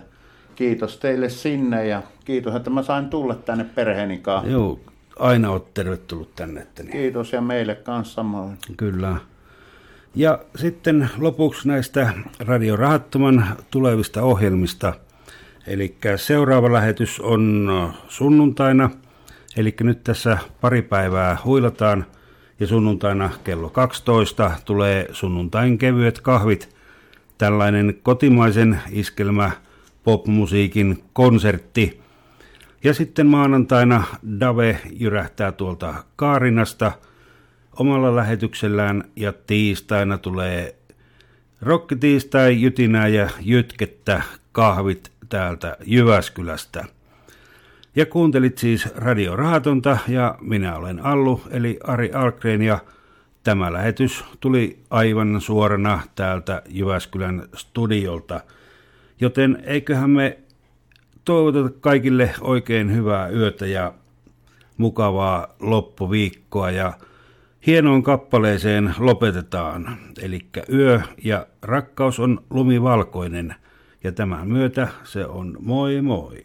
kiitos teille sinne ja kiitos, että mä sain tulla tänne perheeni kanssa. Joo, aina olet tervetullut tänne. Että niin. Kiitos ja meille kanssa samoin. Kyllä. Ja sitten lopuksi näistä Radio Rahattoman tulevista ohjelmista. Eli seuraava lähetys on sunnuntaina, eli nyt tässä pari päivää huilataan, ja sunnuntaina kello 12 tulee sunnuntain kevyet kahvit, tällainen kotimaisen iskelmä popmusiikin konsertti. Ja sitten maanantaina Dave jyrähtää tuolta Kaarinasta omalla lähetyksellään ja tiistaina tulee rokkitiistai, jytinää ja jytkettä kahvit täältä Jyväskylästä. Ja kuuntelit siis Radio Rahatonta ja minä olen Allu eli Ari Algren ja tämä lähetys tuli aivan suorana täältä Jyväskylän studiolta. Joten eiköhän me toivoteta kaikille oikein hyvää yötä ja mukavaa loppuviikkoa ja hienoon kappaleeseen lopetetaan. Eli yö ja rakkaus on lumivalkoinen ja tämän myötä se on moi moi.